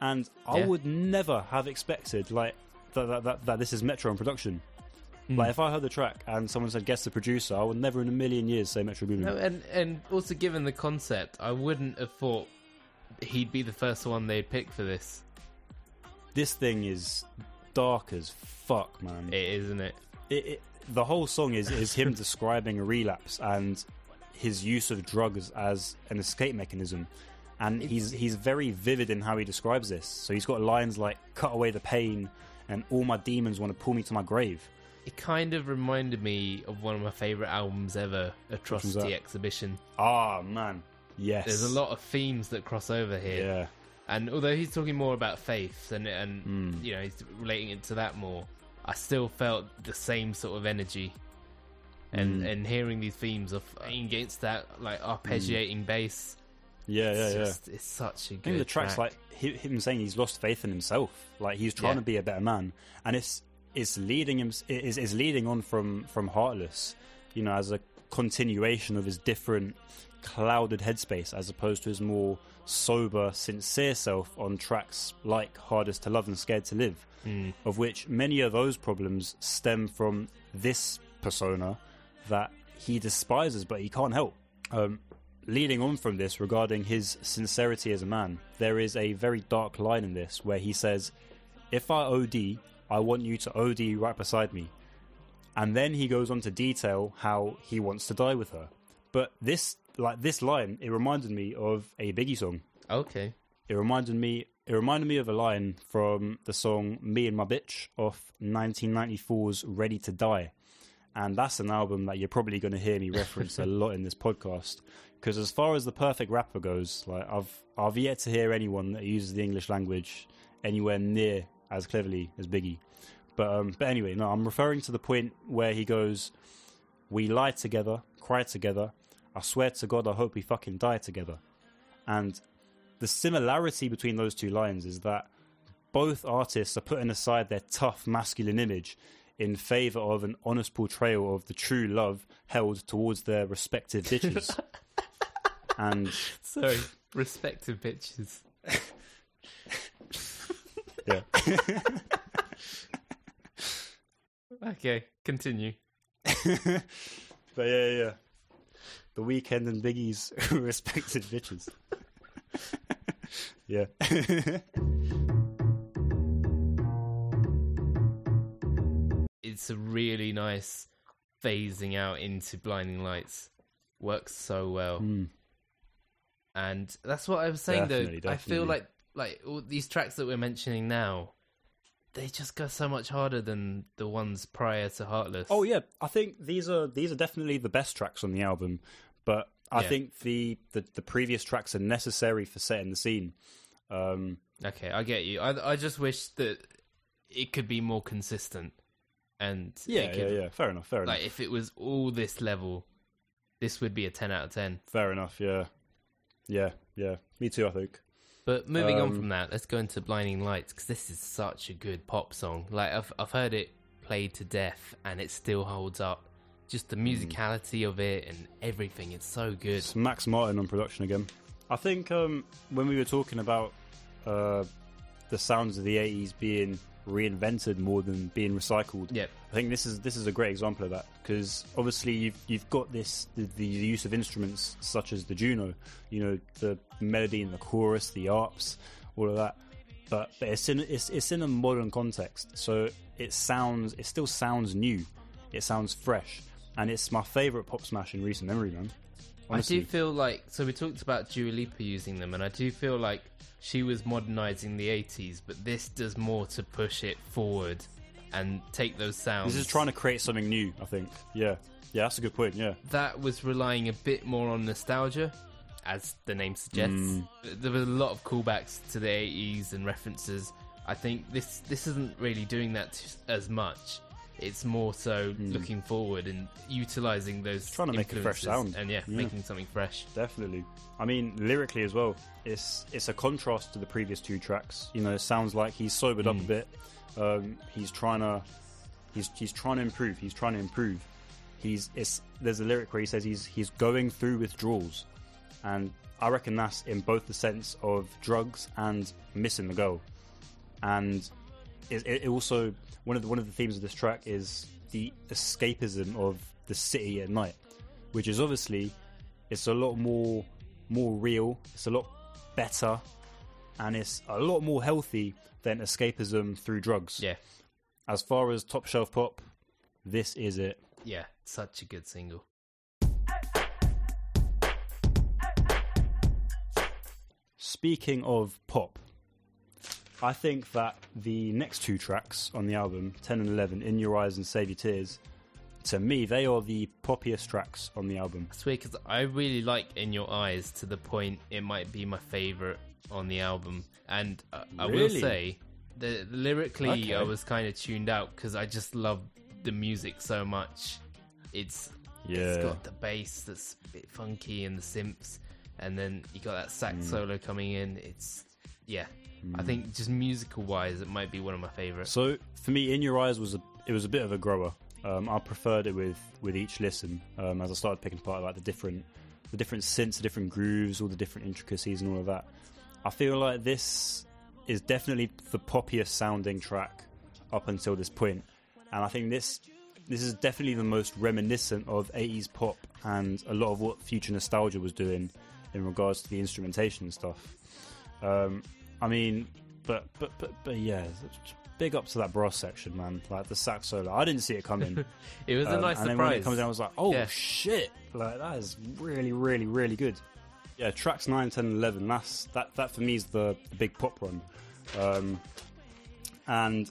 and I Yeah. would never have expected like that that, that, that this is Metro in production. Hmm. Like if I heard the track and someone said guess the producer, I would never in a million years say Metro Boomin. No, and and also given the concept, I wouldn't have thought he'd be the first one they'd pick for this. This thing is dark as fuck, man. It is, isn't it? it, it, the whole song is, is him [laughs] describing a relapse and his use of drugs as an escape mechanism. And he's he's very vivid in how he describes this. So he's got lines like "cut away the pain" and "all my demons want to pull me to my grave." It kind of reminded me of one of my favorite albums ever, Atrocity? Exhibition. Ah man, yes. There's a lot of themes that cross over here. Yeah, And although he's talking more about faith and and Hmm. you know he's relating it to that more, I still felt the same sort of energy. And Hmm. and hearing these themes of against that like arpeggiating bass, yeah, yeah, it's yeah. just it's such a good. I think the track's track. like him saying he's lost faith in himself. Like he's trying Yeah. to be a better man, and it's it's leading him is is leading on from from Heartless, you know, as a continuation of his different clouded headspace, as opposed to his more sober, sincere self on tracks like Hardest to Love and Scared to Live, Mm. of which many of those problems stem from this persona that he despises but he can't help. Um, leading on from this regarding his sincerity as a man, there is a very dark line in this where he says, If I OD, I want you to OD right beside me. And then he goes on to detail how he wants to die with her. But this like this line, it reminded me of a Biggie song. okay. It reminded me it reminded me of a line from the song Me and My Bitch off 1994's Ready to Die. And that's an album that you're probably going to hear me [laughs] reference a lot in this podcast because as far as the perfect rapper goes, like I've I've yet to hear anyone that uses the English language anywhere near as cleverly as Biggie. But um, but anyway, no, I'm referring to the point where he goes, "We lie together, cry together. I swear to God, I hope we fucking die together." And the similarity between those two lines is that both artists are putting aside their tough masculine image in favor of an honest portrayal of the true love held towards their respective bitches. [laughs] and Sorry, respective bitches. [laughs] yeah, [laughs] Okay, continue. [laughs] but yeah, yeah, yeah. The Weeknd and Biggie's [laughs] respected bitches. [laughs] yeah. It's a really nice phasing out into blinding lights. Works so well. Mm. and that's what I was saying Definitely, though. I feel like like all these tracks that we're mentioning now, they just go so much harder than the ones prior to Heartless. Oh yeah, I think these are these are definitely the best tracks on the album, but I Yeah. think the, the the previous tracks are necessary for setting the scene. Um, okay, I get you. I I just wish that it could be more consistent, and yeah, it yeah, yeah. Fair enough. Fair enough. Like if it was all this level, this would be a ten out of ten. Fair enough. Yeah, yeah, yeah. Me too. I think. But moving on Um, from that, let's go into Blinding Lights because this is such a good pop song. Like I've I've heard it played to death, and it still holds up. Just the musicality of it and everything, it's so good. It's Max Martin on production again. I think um, when we were talking about uh, the sounds of the '80s being reinvented more than being recycled, Yep. I think this is this is a great example of that because obviously you've you've got this the, the use of instruments such as the Juno, you know the melody and the chorus, the arps, all of that. but, but it's in it's it's in a modern context, so it sounds it still sounds new, it sounds fresh, and it's my favorite pop smash in recent memory, man. Honestly. I do feel like so we talked about Dua Lipa using them, and I do feel like she was modernizing the '80s, but this does more to push it forward and take those sounds. This is trying to create something new, I think. Yeah, yeah, that's a good point. Yeah, that was relying a bit more on nostalgia, as the name suggests. Mm. There was a lot of callbacks to the '80s and references. I think this this isn't really doing that t- as much. It's more so looking forward and utilizing those Trying to make a fresh sound. and yeah, Yeah. making something fresh. definitely. I mean, lyrically as well, it's it's a contrast to the previous two tracks. You know, it sounds like he's sobered up a bit. Um, he's trying to he's he's trying to improve. He's trying to improve. He's it's there's a lyric where he says he's he's going through withdrawals, and I reckon that's in both the sense of drugs and missing the goal, and it, it also one of the, one of the themes of this track is the escapism of the city at night, which is obviously it's a lot more more real. It's a lot better, and it's a lot more healthy than escapism through drugs. Yeah, As far as top shelf pop, this is it. yeah, such a good single. Speaking of pop, I think that the next two tracks on the album, 10 and 11, In Your Eyes and Save Your Tears, to me, they are the poppiest tracks on the album. I swear, because I really like In Your Eyes to the point it might be my favorite on the album. And uh, I will say, the, lyrically, Okay. I was kind of tuned out because I just love the music so much. It's it's Yeah. got the bass that's a bit funky and the synths, and then you got that Mm. sax solo coming in. It's yeah, I think just musical wise, it might be one of my favorites. So for me, In Your Eyes was a it was a bit of a grower. Um, I preferred it with with each listen um, as I started picking apart like the different the different synths, the different grooves, all the different intricacies, and all of that. I feel like this is definitely the poppiest sounding track up until this point. point, and I think this this is definitely the most reminiscent of 80s pop and a lot of what future nostalgia was doing in regards to the instrumentation and stuff. Um, I mean, but but but but yeah, big up to that brass section, man. Like the sax solo, I didn't see it coming. [laughs] It was a Um, nice and then when it comes down, I was like, oh Yeah. shit! Like that is really, really, really good. Yeah, tracks 9, 10, 11. That's that. That for me is the, the big pop run. Um, and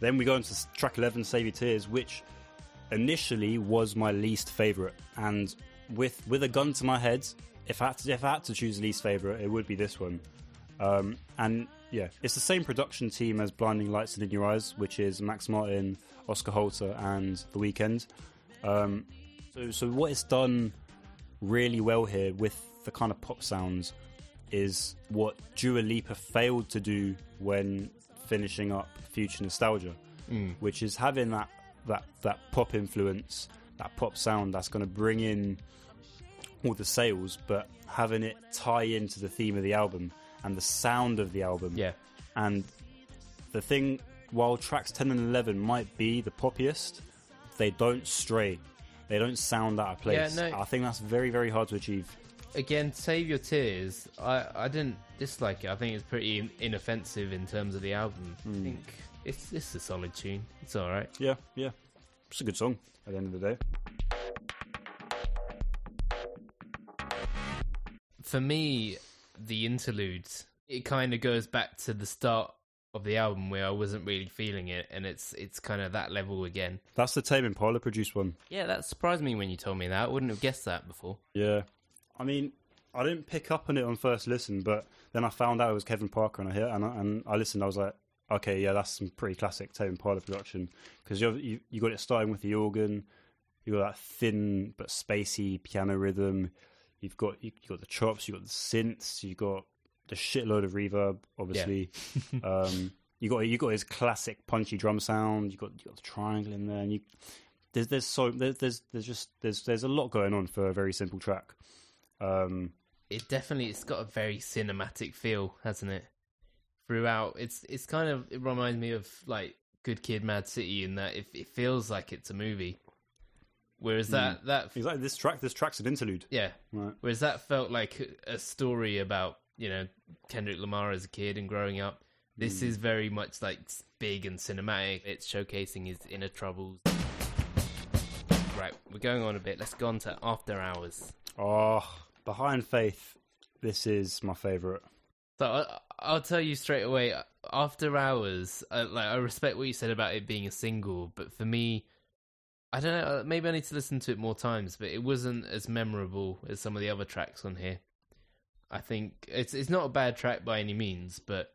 then we go into s- track 11, Save Your Tears, which initially was my least favorite. And with with a gun to my head, if I had to, if I had to choose the least favorite, it would be this one. Um, and yeah, it's the same production team as Blinding Lights and In Your Eyes, which is Max Martin, Oscar Holter, and The Weeknd. Um, so, so what it's done really well here with the kind of pop sounds is what Dua Lipa failed to do when finishing up Future Nostalgia, which is having that that that pop influence, that pop sound that's going to bring in all the sales, but having it tie into the theme of the album and the sound of the album. Yeah, And the thing, while tracks 10 and 11 might be the poppiest, they don't stray. They don't sound out of place. Yeah, no. I think that's very, very hard to achieve. again, save your tears. I I didn't dislike it. I think it's pretty in- inoffensive in terms of the album. Hmm. I think it's it's a solid tune. It's all right. Yeah, yeah. It's a good song at the end of the day. For me, the interludes it kind of goes back to the start of the album where I wasn't really feeling it, and it's it's kind of that level again. That's the Tame Impala produced one. Yeah, that surprised me when you told me that. I wouldn't have guessed that before. Yeah. I mean, I didn't pick up on it on first listen, but then I found out it was Kevin Parker, and I hear and I, and I listened. I was like, okay, yeah, that's some pretty classic Tame Impala production because you, you you got it starting with the organ, you got that thin but spacey piano rhythm. You've got you, you got the chops, you've got the synths, you've got the shitload of reverb, obviously. [laughs] um, you got you got his classic punchy drum sound. You got you got the triangle in there, and you there's there's so there's there's, there's just there's there's a lot going on for a very simple track. Um, It definitely it's got a very cinematic feel, hasn't it? Throughout, it's it's kind of it reminds me of like Good Kid, Mad City, in that it, it feels like it's a movie. Whereas that hmm. that exactly this track this track's an interlude. yeah, Right. Whereas that felt like a story about you know Kendrick Lamar as a kid and growing up. This hmm. is very much like big and cinematic. It's showcasing his inner troubles. Right, we're going on a bit. Let's go on to After Hours. Oh, Behind Faith. This is my favorite. So I, I'll tell you straight away. After Hours, I, like I respect what you said about it being a single, but for me, I don't know. Uh, maybe I need to listen to it more times, but it wasn't as memorable as some of the other tracks on here. I think it's it's not a bad track by any means, but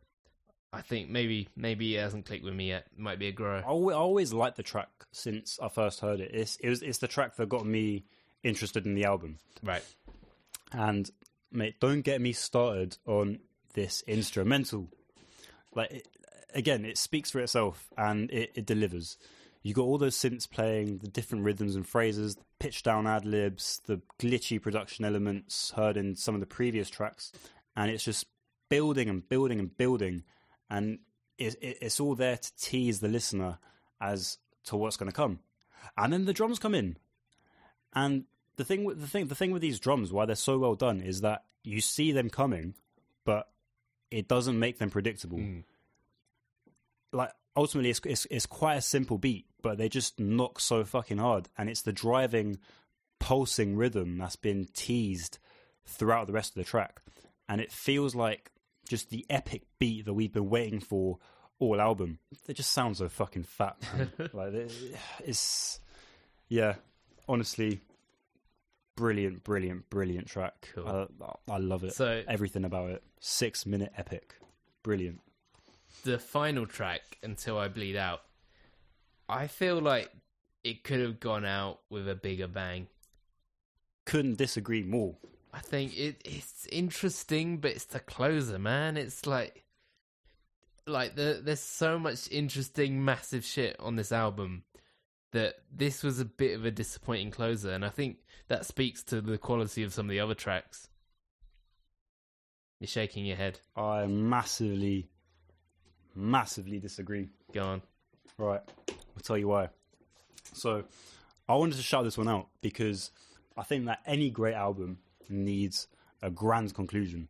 I think maybe maybe it hasn't clicked with me yet. Might be a grower. I always, I always liked the track since I first heard it. It's it was it's the track that got me interested in the album. Right. And mate, don't get me started on this instrumental. Like it, again, it speaks for itself and it, it delivers. You got all those synths playing, the different rhythms and phrases, the pitch down ad libs, the glitchy production elements heard in some of the previous tracks, and it's just building and building and building, and it, it, it's all there to tease the listener as to what's going to come, and then the drums come in, and the thing with the thing the thing with these drums, why they're so well done, is that you see them coming, but it doesn't make them predictable. Mm. Like ultimately, it's, it's it's quite a simple beat, but they just knock so fucking hard, and it's the driving, pulsing rhythm that's been teased throughout the rest of the track, and it feels like just the epic beat that we've been waiting for all album. They just sound so fucking fat, man. [laughs] like it's yeah, honestly, brilliant, brilliant, brilliant track. Cool. I, I love it. So- everything about it, six minute epic, brilliant. the final track until I bleed out. I feel like it could have gone out with a bigger bang. Couldn't disagree more. I think it it's interesting, but it's the closer, man. It's like like the, there's so much interesting, massive shit on this album that this was a bit of a disappointing closer, and I think that speaks to the quality of some of the other tracks. You're shaking your head. I massively, massively disagree. Go on. Right, I'll tell you why. So, I wanted to shout this one out because I think that any great album needs a grand conclusion.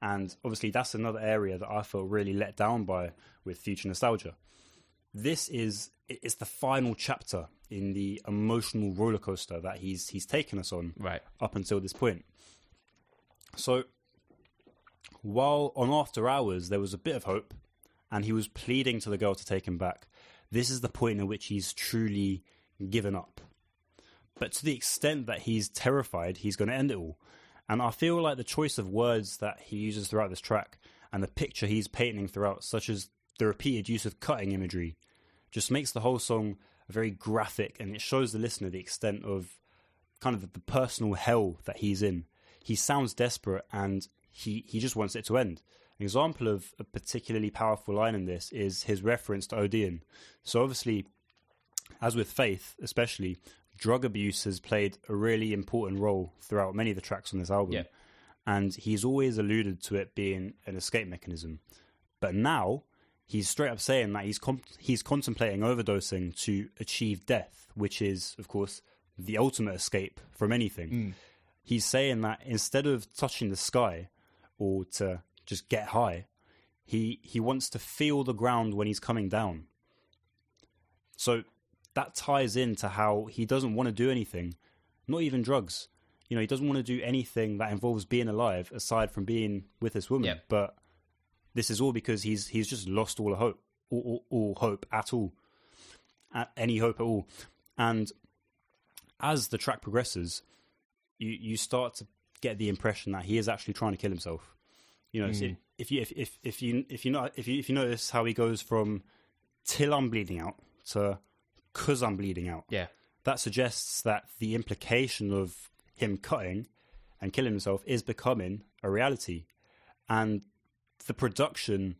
And obviously, that's another area that I felt really let down by with Future Nostalgia. This is it's the final chapter in the emotional roller coaster that he's he's taken us on Right. up until this point. So, while on After Hours there was a bit of hope, and he was pleading to the girl to take him back, this is the point at which he's truly given up. But to the extent that he's terrified, he's going to end it all. And I feel like the choice of words that he uses throughout this track and the picture he's painting throughout, such as the repeated use of cutting imagery, just makes the whole song very graphic and it shows the listener the extent of kind of the, personal hell that he's in. He sounds desperate and he, he just wants it to end. An example of a particularly powerful line in this is his reference to Odeon. So obviously, as with Faith, especially, drug abuse has played a really important role throughout many of the tracks on this album. Yeah. And he's always alluded to it being an escape mechanism. But now he's straight up saying that he's com- he's contemplating overdosing to achieve death, which is, of course, the ultimate escape from anything. Hmm. He's saying that instead of touching the sky or to just get high, he he wants to feel the ground when he's coming down. So that ties into how he doesn't want to do anything, not even drugs. You know, he doesn't want to do anything that involves being alive aside from being with this woman. Yep. But this is all because he's he's just lost all hope, all, all, all hope at all, at any hope at all. And as the track progresses, you you start to get the impression that he is actually trying to kill himself. You know, so if you if, if if you if you know if you if you notice how he goes from till I'm bleeding out to cause I'm bleeding out, Yeah. that suggests that the implication of him cutting and killing himself is becoming a reality. And the production,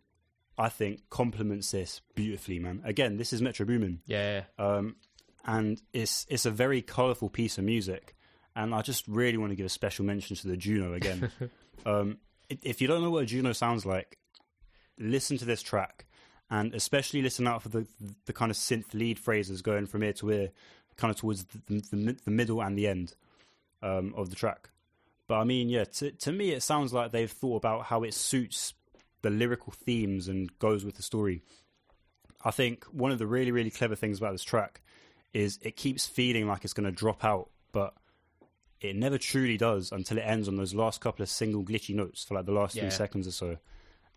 I think, complements this beautifully, man. Again, this is Metro Boomin. Yeah. Um, and it's it's a very colourful piece of music. And I just really want to give a special mention to the Juno again. [laughs] um, if you don't know what a Juno sounds like, listen to this track, and especially listen out for the the kind of synth lead phrases going from ear to ear, kind of towards the, the, the middle and the end um, of the track. But I mean, yeah, to to me it sounds like they've thought about how it suits the lyrical themes and goes with the story. I think one of the really really clever things about this track is it keeps feeling like it's going to drop out, but it never truly does until it ends on those last couple of single glitchy notes for like the last Yeah. three seconds or so,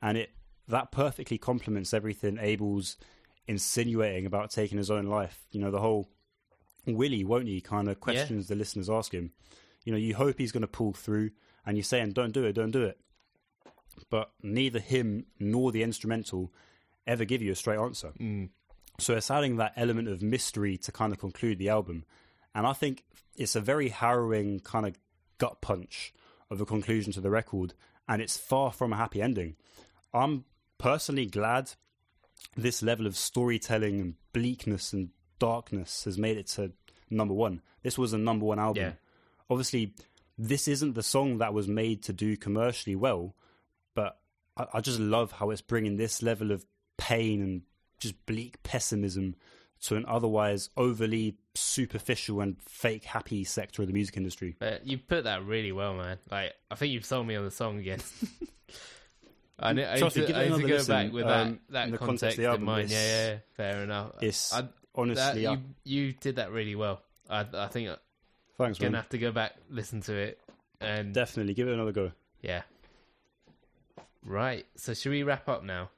and it that perfectly complements everything Abel's insinuating about taking his own life. You know, the whole Willie, won't he? Kind of questions the listeners ask him. You know, you hope he's going to pull through, and you're saying, "Don't do it, don't do it." But neither him nor the instrumental ever give you a straight answer. Mm. So it's adding that element of mystery to kind of conclude the album. And I think it's a very harrowing kind of gut punch of a conclusion to the record. And it's far from a happy ending. I'm personally glad this level of storytelling and bleakness and darkness has made it to number one. This was a number one album. Yeah. Obviously, this isn't the song that was made to do commercially well, but I, I just love how it's bringing this level of pain and just bleak pessimism to an otherwise overly superficial and fake happy sector of the music industry. But you put that really well, man. Like I think you've sold me on the song again. [laughs] I need, I need Trust me, to, I need to go listen, back with um, that in that the context context of the in mind. Yeah, yeah, yeah, fair enough. It's I, that, honestly, you, I, you did that really well. I, I think I'm thanks, gonna man. have to go back listen to it and Definitely give it another go. yeah. Right. So should we wrap up now?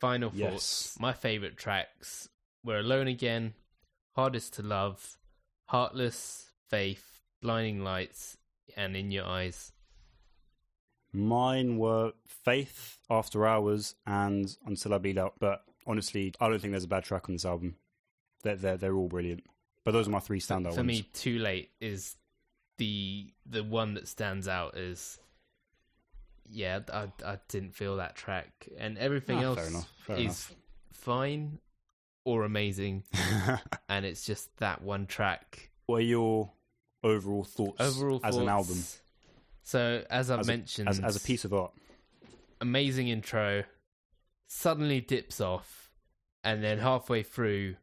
Final thoughts. Yes. My favorite tracks were "Alone Again," "Hardest to Love," "Heartless," "Faith," "Blinding Lights," and "In Your Eyes." Mine were Faith, After Hours, and Until I Bleed Out. But honestly, I don't think there's a bad track on this album. They're they're, they're all brilliant. But those are my three standout For ones. me, "Too Late" is the the one that stands out as. Yeah, I I didn't feel that track, and everything Ah, else fair enough, fair is fine or amazing, [laughs] and it's just that one track what are your overall thoughts overall thoughts, as an album, So as I've as a, mentioned, as, as a piece of art? amazing intro, suddenly dips off, and then halfway through,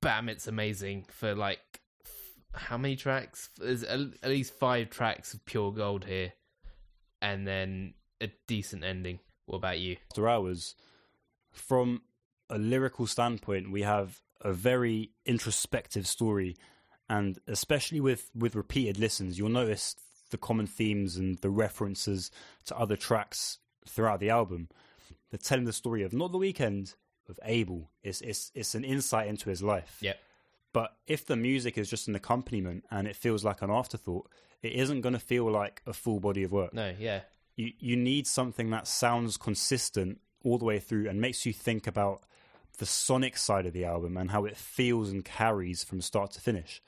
bam! It's amazing for like how many tracks? There's at at least five tracks of pure gold here, and then a decent ending. What about you? After Hours, from a lyrical standpoint, we have a very introspective story, and especially with with repeated listens, you'll notice the common themes and the references to other tracks throughout the album. They're telling the story of not the Weeknd of Abel. It's it's it's an insight into his life. Yep. But if the music is just an accompaniment and it feels like an afterthought, it isn't going to feel like a full body of work No, yeah, you you need something that sounds consistent all the way through and makes you think about the sonic side of the album and how it feels and carries from start to finish.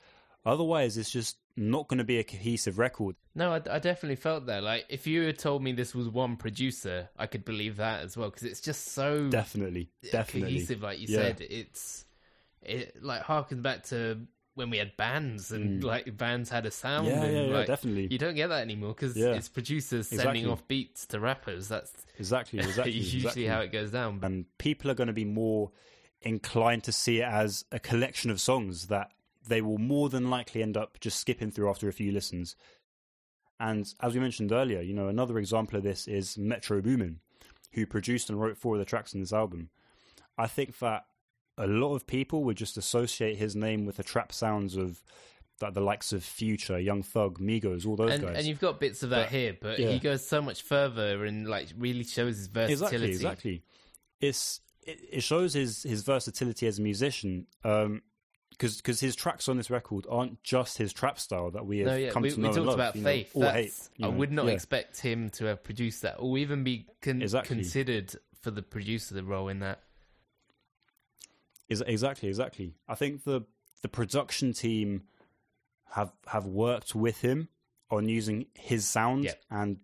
Otherwise, it's just not going to be a cohesive record. No, I, I definitely felt that. Like, if you had told me this was one producer, I could believe that as well because it's just so Definitely, definitely. cohesive. Like you Yeah. said, it's it like harkens back to when we had bands and like bands had a sound. Mm. Yeah, and, yeah, yeah, like, definitely. You don't get that anymore because Yeah. it's producers Exactly. sending off beats to rappers. That's Exactly, [laughs] exactly. usually exactly. how it goes down. And people are going to be more inclined to see it as a collection of songs that they will more than likely end up just skipping through after a few listens. And as we mentioned earlier, you know, another example of this is Metro Boomin, who produced and wrote four of the tracks in this album. I think that a lot of people would just associate his name with the trap sounds of like the likes of Future, Young Thug, Migos, all those and, guys. and you've got bits of that But, here, but yeah. he goes so much further and like really shows his versatility. Exactly, exactly. It's it, it shows his his versatility as a musician. Um, because because his tracks on this record aren't just his trap style that we have No, yeah, come we, to we know talked and love, about you know, faith. or hate. You I would not yeah. expect him to have produced that, or even be con- Exactly. considered for the producer role in that. Is exactly, exactly. I think the the production team have have worked with him on using his sound Yeah. and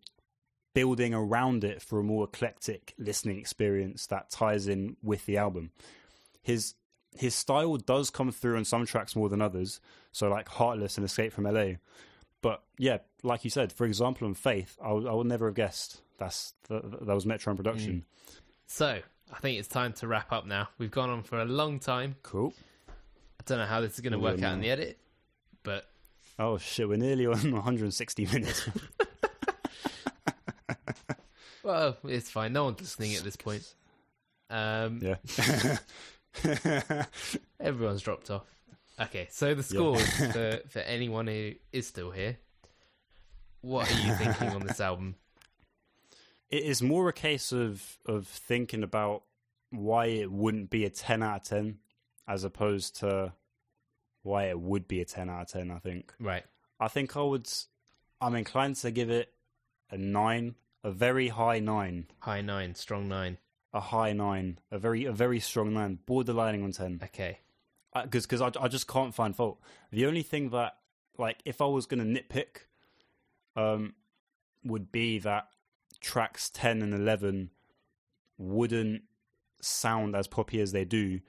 building around it for a more eclectic listening experience that ties in with the album. His his style does come through on some tracks more than others, so like Heartless and Escape from LA. But yeah, like you said, for example, on Faith, I would, I would never have guessed that's that, that was Metro in production. Mm. So I think it's time to wrap up now. We've gone on for a long time. Cool. I don't know how this is going to work out in the edit, but Oh shit, we're nearly on [laughs] 160 minutes. [laughs] [laughs] Well, it's fine. No one's listening at this point. Um, Yeah. Everyone's dropped off. Okay, so the scores for, for anyone who is still here. What are you thinking on this album? It is more a case of of thinking about why it wouldn't be a 10 out of 10 as opposed to why it would be a 10 out of 10 i think Right. i think i would i'm inclined to give it a 9 a very high 9 High nine, strong nine. a high 9 a very a very strong 9 borderlining on 10 Okay. because because I, I just can't find fault. The only thing that like if I was going to nitpick, um, would be that tracks ten and eleven wouldn't sound as poppy as they do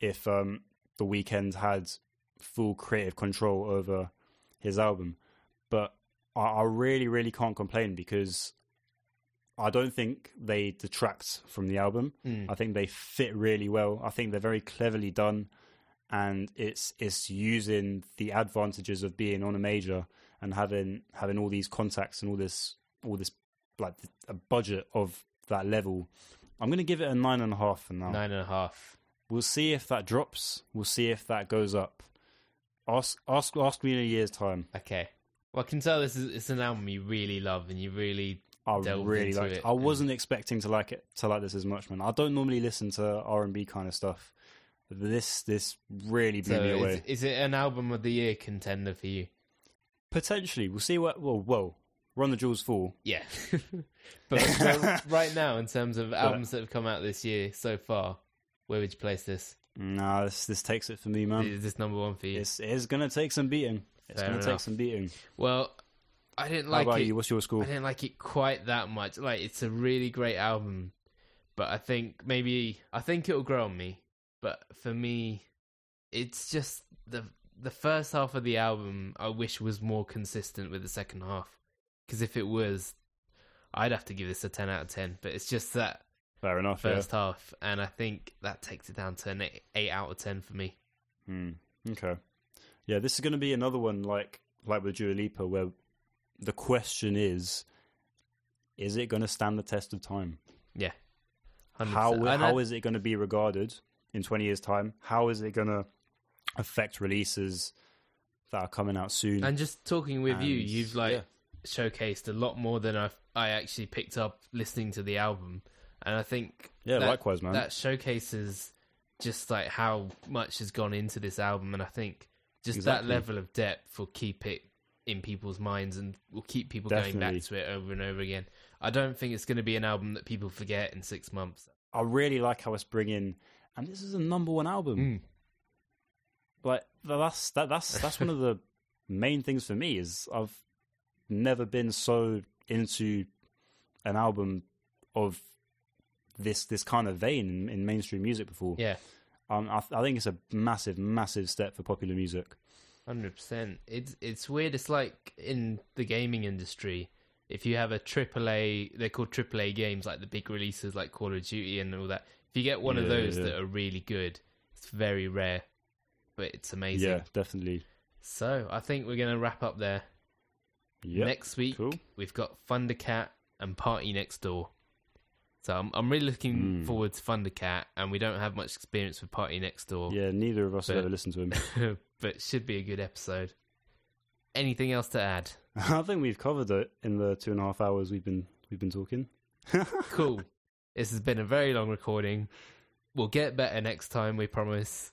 if um the Weeknd had full creative control over his album. But I, I really really can't complain because I don't think they detract from the album. Mm. I think they fit really well. I think they're very cleverly done, and it's it's using the advantages of being on a major and having having all these contacts and all this all this like a budget of that level. I'm going to give it a nine and a half for now. Nine and a half. We'll see if that drops. We'll see if that goes up. Ask ask ask me in a year's time. Okay. Well, I can tell this is it's an album you really love and you really I really like. it. I wasn't expecting to like it to like this as much, man. I don't normally listen to R and B kind of stuff. But this this really blew So me is, away. is it an album of the year contender for you? Potentially, we'll see what. Well, well, Run the Jewels Fall. Yeah. [laughs] but [laughs] so right now, in terms of albums that have come out this year so far, where would you place this? Nah, this this takes it for me, man. Is this number one for you? It's it's gonna take some beating. It's Fair gonna take some beating. Well, I didn't like How like about it. you? What's your score? I didn't like it quite that much. Like it's a really great album, but I think maybe I think it'll grow on me. But for me, it's just the the first half of the album. I wish was more consistent with the second half. Because if it was, I'd have to give this a ten out of ten. But it's just that Fair enough. first half, and I think that takes it down to an eight, eight out of ten for me. Hmm. Okay. Yeah, this is gonna be another one like like with Dua Lipa, where the question is, is it gonna stand the test of time? Yeah, 100%. How how is it going to be regarded in 20 years time? How is it going to affect releases that are coming out soon? And just talking with you, you've like yeah. Showcased a lot more than I I actually picked up listening to the album, and I think yeah, that, likewise, man. that showcases just like how much has gone into this album, and I think just Exactly. that level of depth will keep it in people's minds and will keep people going back to it over and over again. I don't think it's going to be an album that people forget in six months. I really like how it's bringing, and this is a number one album. Mm. Like that's that, that's that's one of the [laughs] main things for me is I've never been so into an album of this this kind of vein in, in mainstream music before. Yeah, Um, I, I think it's a massive, massive step for popular music. Hundred percent. It's it's weird. It's like in the gaming industry. If you have a AAA, they're called AAA games, like the big releases like Call of Duty and all that. If you get one of Yeah, those yeah. that are really good, it's very rare, but it's amazing. Yeah, definitely. So I think we're gonna wrap up there. Yeah, Next week cool. we've got Thundercat and PartyNextDoor. So I'm I'm really looking Mm. forward to Thundercat, and we don't have much experience with PartyNextDoor. Yeah, neither of us have ever listened to him. [laughs] but should be a good episode. Anything else to add? [laughs] I think we've covered it in the two and a half hours we've been we've been talking. [laughs] Cool. this has been a very long recording. We'll get better next time, we promise.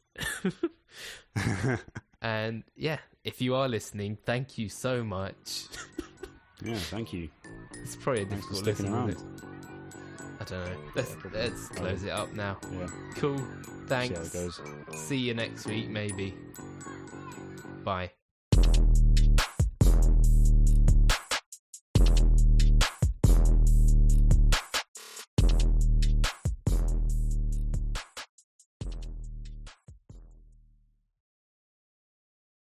And yeah, if you are listening, thank you so much. [laughs] yeah, thank you. It's probably a Thanks difficult listen, isn't it? I don't know. Let's let's close it up now. Yeah, Cool. see Thanks. goes. See you next week, maybe. Bye.